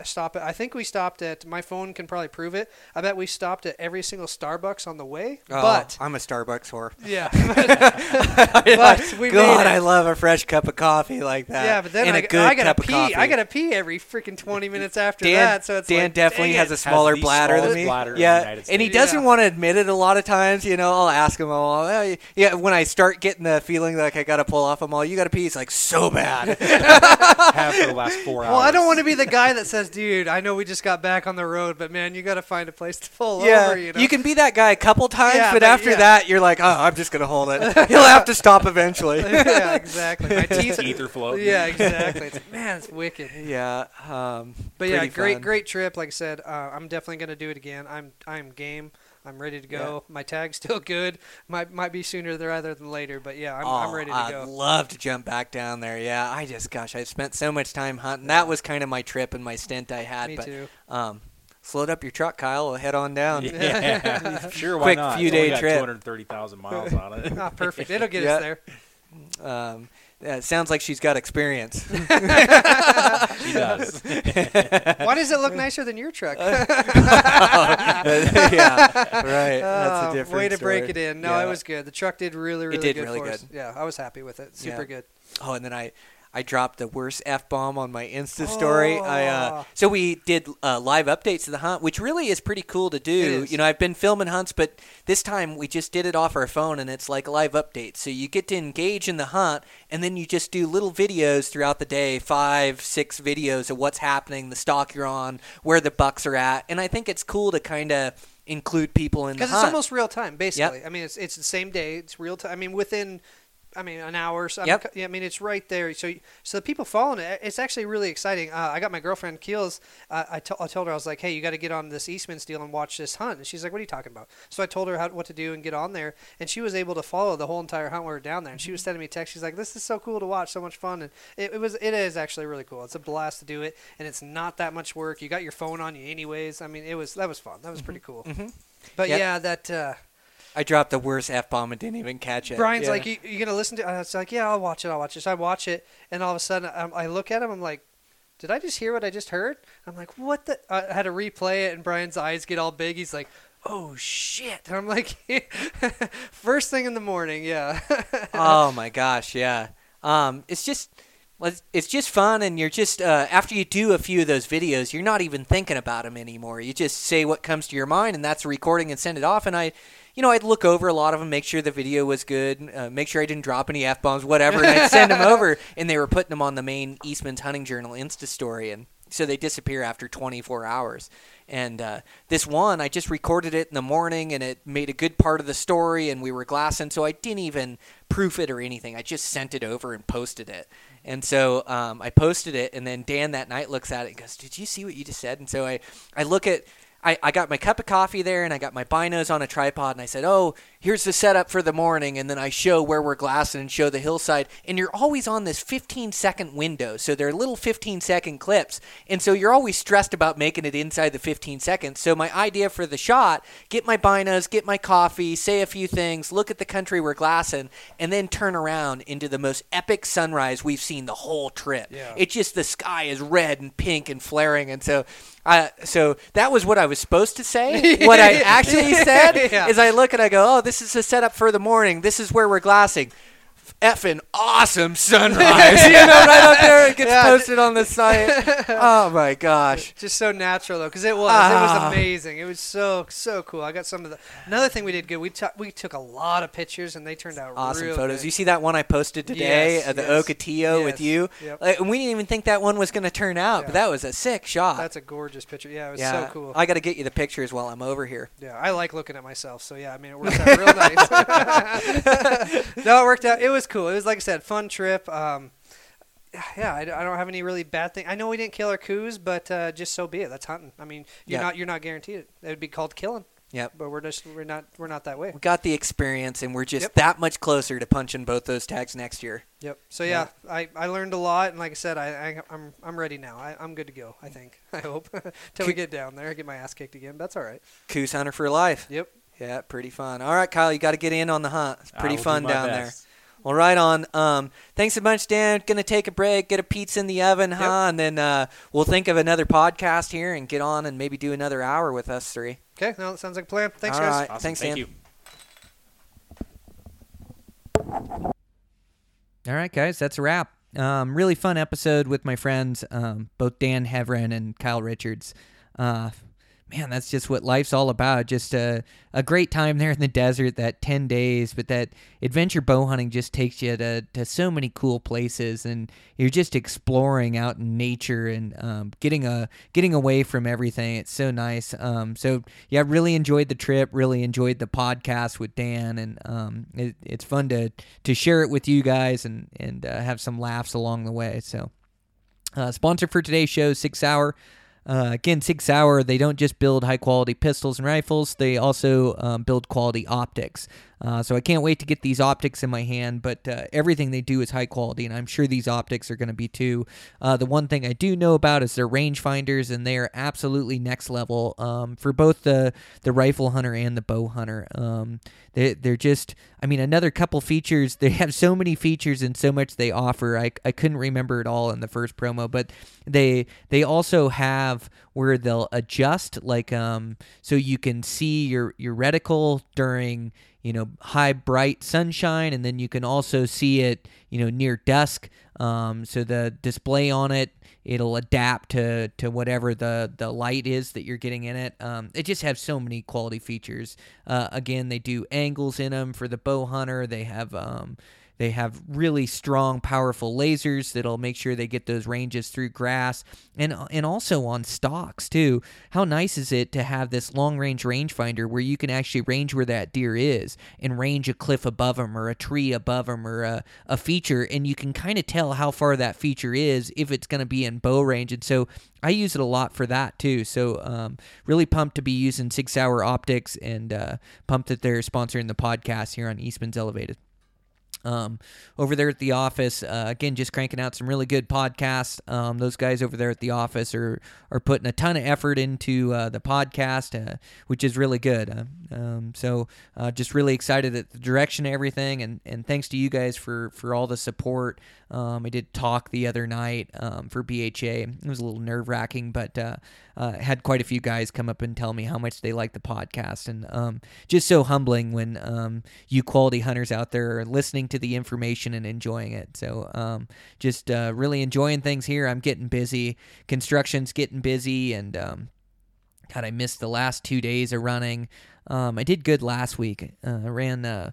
a Stop it. I think we stopped at. My phone can probably prove it. I bet we stopped at every single Starbucks on the way. Oh, but I'm a Starbucks whore. yeah, but we made God, it. I love a fresh cup of coffee like that. yeah, but then and I, a good I gotta cup of pee. coffee. I gotta pee every freaking twenty minutes after Dan, that. So it's Dan like, definitely has it. a smaller the bladder than me. bladder in the yeah, and he doesn't Yeah. want to admit it a lot of times. You know, I'll ask him all. "Oh, yeah, when I start getting the feeling like I got to pull off, I'm all, "You got to pee." He's like, "So bad." have for the last four hours. Well, I don't want to be the guy that says, "Dude, I know we just got back on the road, but man, you got to find a place to pull yeah, over." You know, can be that guy a couple times, Yeah, but, but after yeah. that, you're like, "Oh, I'm just gonna hold it." He'll have to stop eventually. yeah, exactly. My teeth. Ether float. yeah, exactly. It's, man, it's wicked. yeah, um, But yeah, great, fun. great trip. Like I said, uh, I'm definitely gonna do it again. I'm, I'm game. I'm ready to go. My tag's still good. Might, might be sooner rather than later. But yeah, I'm, I'm Oh, ready to go. I'd love to jump back down there. Yeah, I just, gosh, I spent so much time hunting. That was kind of my trip and my stint I had. Me but too. um, slow up your truck, Kyle. We'll head on down. Yeah, sure. Why Quick not? few It's only day got trip. 230,000 miles on it. Ah, perfect. It'll get Yeah. us there. Um, Uh, sounds like she's got experience. she does. Why does it look nicer than your truck? yeah, right. That's Oh, a different way to break it in. No, Yeah. it was good. The truck did really, really did good really for us. good. Yeah, I was happy with it. Super Yeah. good. Oh, and then I, I dropped the worst f bomb on my Insta story. I uh, Oh. so we did uh, live updates of the hunt, which really is pretty cool to do. You know, I've been filming hunts, but this time we just did it off our phone, and it's like live updates. So you get to engage in the hunt, and then you just do little videos throughout the day, five, six videos of what's happening, the stock you're on, where the bucks are at, and I think it's cool to kind of include people in the Because hunt. it's almost real time, basically. I mean, it's it's the same day. It's real time. I mean, within, I mean, an hour. So I mean, Yep. yeah, I mean, it's right there. So, so the people following it, it's actually really exciting. Uh, I got my girlfriend Keels. Uh, I, I told her I was like, hey, you got to get on this Eastman's deal and watch this hunt. And she's like, what are you talking about? So I told her how, what to do and get on there, and she was able to follow the whole entire hunt we were down there. And she was sending me texts. She's like, this is so cool to watch, so much fun, and it, it was. It is actually really cool. It's a blast to do it, and it's not that much work. You got your phone on you anyways. I mean, it was that was fun. That was pretty cool. Mhm. But Yep. yeah, that. Uh, I dropped the worst f bomb and didn't even catch it. Brian's Yeah. like, you, you gonna listen to? it I was like, yeah, I'll watch it. I'll watch it. So I watch it, and all of a sudden, I, I look at him. I'm like, did I just hear what I just heard? I'm like, what the? I had to replay it, and Brian's eyes get all big. He's like, oh shit! And I'm like, first thing in the morning, yeah. oh my gosh, yeah. Um, it's just, it's- just fun, and you're just uh, after you do a few of those videos, you're not even thinking about them anymore. You just say what comes to your mind, and that's a recording and send it off. And I, you know, I'd look over a lot of them, make sure the video was good, uh, make sure I didn't drop any f bombs, whatever, and I'd send them over, and they were putting them on the main Eastman's Hunting Journal Insta story, and so they disappear after 24 hours. And uh, this one, I just recorded it in the morning, and it made a good part of the story, and we were glassing, so I didn't even proof it or anything. I just sent it over and posted it. And so um, I posted it, and then Dan that night looks at it and goes, "Did you see what you just said?" And so I, I look at. I, I got my cup of coffee there and I got my binos on a tripod and I said, Oh, here's the setup for the morning. And then I show where we're glassing and show the hillside. And you're always on this 15 second window. So they're little 15 second clips. And so you're always stressed about making it inside the 15 seconds. So my idea for the shot get my binos, get my coffee, say a few things, look at the country we're glassing, and then turn around into the most epic sunrise we've seen the whole trip. Yeah. It's just the sky is red and pink and flaring. And so, uh, so that was what I was supposed to say. what I actually said Yeah. is I look and I go, oh, this is a setup for the morning. This is where we're glassing. Effing awesome sunrise. you know, right up there. It gets Yeah. posted on the site. Oh my gosh. Just so natural though, because it was. It Ah. was amazing. It was so so cool. I got some of the. Another thing we did good. We took we took a lot of pictures and they turned out Awesome photos. good. You see that one I posted today Yes, of the yes, Ocotillo with you? yep. Like, we didn't even think that one was going to turn out, but that was a sick shot. That's a gorgeous picture. Yeah, it was yeah. so cool. I got to get you the pictures while I'm over here. Yeah, I like looking at myself. So yeah, I mean, it worked out real nice. no, it worked out. It was cool. It was like I said, fun trip. Um, yeah, I don't have any really bad thing. I know we didn't kill our Coues, but uh, just so be it. That's hunting. I mean, you're Yeah. not you're not guaranteed it. It would be called killing. Yep. But we're just we're not we're not that way. We got the experience, and we're just Yep. that much closer to punching both those tags next year. Yep. So yeah, I, I learned a lot, and like I said, I, I I'm I'm ready now. I, I'm good to go. I think. I hope till we get down there, I get my ass kicked again. That's all right. Coues hunter for life. Yep. Yeah, pretty fun. All right, Kyle, you got to get in on the hunt. It's pretty will do fun down best. there. Well, right on. Um, thanks a bunch, Dan. Gonna take a break, get a pizza in the oven, huh? And then uh, we'll think of another podcast here and get on and maybe do another hour with us three. Okay. No, that sounds like a plan. Thanks, All guys. right. Awesome. Thanks, Thank Dan. you. All right, guys, that's a wrap. Um, really fun episode with my friends, um, both Dan Heverin and Kyle Richards. Uh, man, that's just what life's all about. Just a, a great time there in the desert, that 10 days, but that adventure bow hunting just takes you to, to so many cool places and you're just exploring out in nature and um, getting a getting away from everything. It's so nice. Um, so yeah, really enjoyed the trip. Really enjoyed the podcast with Dan, and um, it, it's fun to to share it with you guys and and uh, have some laughs along the way. So, uh, sponsor for today's show, Sig Sauer. Uh, again, Sig Sauer, they don't just build high quality pistols and rifles, they also um, build quality optics. Uh, so I can't wait to get these optics in my hand. But uh, everything they do is high quality, and I'm sure these optics are going to be too. Uh, the one thing I do know about is their rangefinders, and they are absolutely next level um, for both the the rifle hunter and the bow hunter. Um, they they're just, I mean, another couple features. They have so many features and so much they offer. I, I couldn't remember it all in the first promo, but they they also have where they'll adjust like um so you can see your your reticle during you know high bright sunshine and then you can also see it you know near dusk. Um, so the display on it it'll adapt to to whatever the the light is that you're getting in it. Um, it just has so many quality features. Uh, again they do angles in them for the bow hunter. They have um, they have really strong, powerful lasers that'll make sure they get those ranges through grass and and also on stalks too. How nice is it to have this long range rangefinder where you can actually range where that deer is and range a cliff above them or a tree above them or a, a feature, and you can kind of tell how far that feature is if it's going to be in bow range. And so I use it a lot for that too. So um, really pumped to be using Sig Sauer Optics and uh, pumped that they're sponsoring the podcast here on Eastman's Elevated. Um, over there at the office, uh, again, just cranking out some really good podcasts. Um, those guys over there at the office are are putting a ton of effort into uh, the podcast, uh, which is really good. Uh, um, so, uh, just really excited at the direction of everything, and, and thanks to you guys for for all the support. Um, I did talk the other night um, for BHA. It was a little nerve wracking, but uh, had quite a few guys come up and tell me how much they like the podcast, and um, just so humbling when um, you quality hunters out there are listening to the information and enjoying it. So um, just uh, really enjoying things here. I'm getting busy. Construction's getting busy, and um, God, I missed the last two days of running. Um, I did good last week. Uh, I ran uh,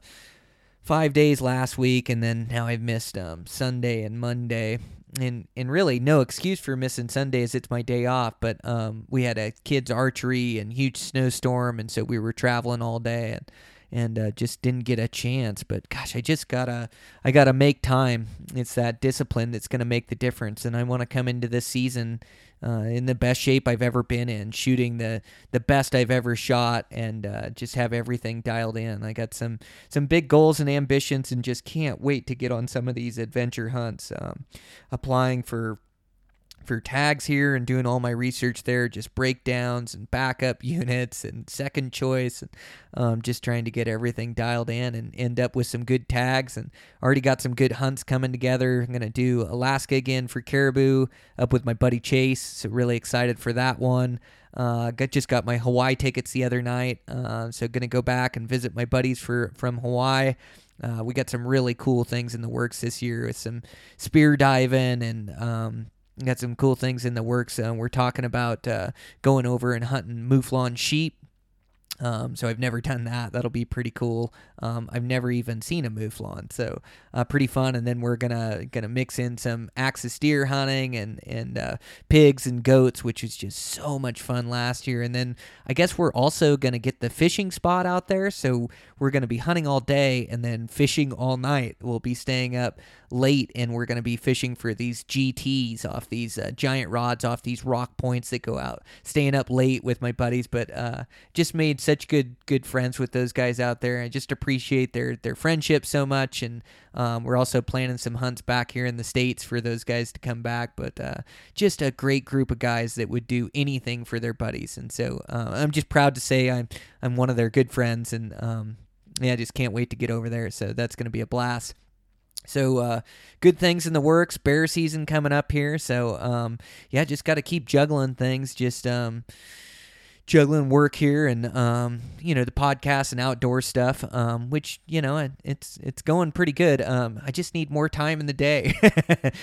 five days last week, and then now I've missed um, Sunday and Monday. And and really no excuse for missing Sundays. It's my day off, but um, we had a kids archery and huge snowstorm, and so we were traveling all day and and uh, just didn't get a chance. But gosh, I just gotta I gotta make time. It's that discipline that's gonna make the difference, and I want to come into this season uh, in the best shape I've ever been in, shooting the the best I've ever shot, and uh, just have everything dialed in. I got some some big goals and ambitions, and just can't wait to get on some of these adventure hunts. Um, applying for for tags here and doing all my research there, just breakdowns and backup units and second choice, and um, just trying to get everything dialed in and end up with some good tags. And already got some good hunts coming together. I'm gonna do Alaska again for caribou up with my buddy Chase. So really excited for that one. Uh, got just got my Hawaii tickets the other night, uh, so gonna go back and visit my buddies for from Hawaii. Uh, we got some really cool things in the works this year with some spear diving and um, got some cool things in the works. Uh, we're talking about uh, going over and hunting mouflon sheep. Um, so I've never done that. That'll be pretty cool. Um, I've never even seen a mouflon, so uh, pretty fun. And then we're gonna gonna mix in some axis deer hunting and and uh, pigs and goats, which was just so much fun last year. And then I guess we're also gonna get the fishing spot out there. So we're gonna be hunting all day and then fishing all night. We'll be staying up late and we're gonna be fishing for these GTS off these uh, giant rods off these rock points that go out. Staying up late with my buddies, but uh, just made such good good friends with those guys out there. I just appreciate their their friendship so much, and um, we're also planning some hunts back here in the states for those guys to come back. But uh, just a great group of guys that would do anything for their buddies, and so uh, I'm just proud to say I'm I'm one of their good friends, and um, yeah, I just can't wait to get over there. So that's going to be a blast. So uh, good things in the works. Bear season coming up here. So um, yeah, just got to keep juggling things. Just um, juggling work here and um, you know the podcast and outdoor stuff, um, which you know it's it's going pretty good. Um, I just need more time in the day.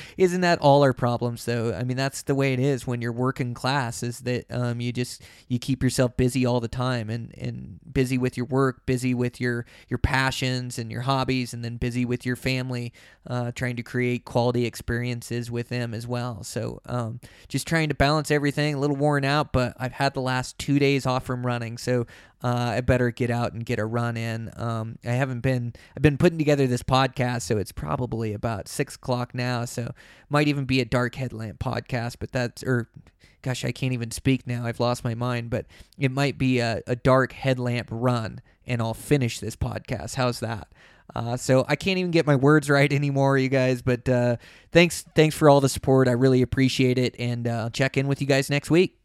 Isn't that all our problems though? I mean that's the way it is when you're working class. Is that um, you just you keep yourself busy all the time and and busy with your work, busy with your your passions and your hobbies, and then busy with your family, uh, trying to create quality experiences with them as well. So um, just trying to balance everything. A little worn out, but I've had the last two days off from running, so uh, I better get out and get a run in. Um, I haven't been. I've been putting together this podcast, so it's probably about six o'clock now. So might even be a dark headlamp podcast, but that's or gosh, I can't even speak now. I've lost my mind, but it might be a, a dark headlamp run, and I'll finish this podcast. How's that? Uh, so I can't even get my words right anymore, you guys. But uh, thanks, thanks for all the support. I really appreciate it, and uh, I'll check in with you guys next week.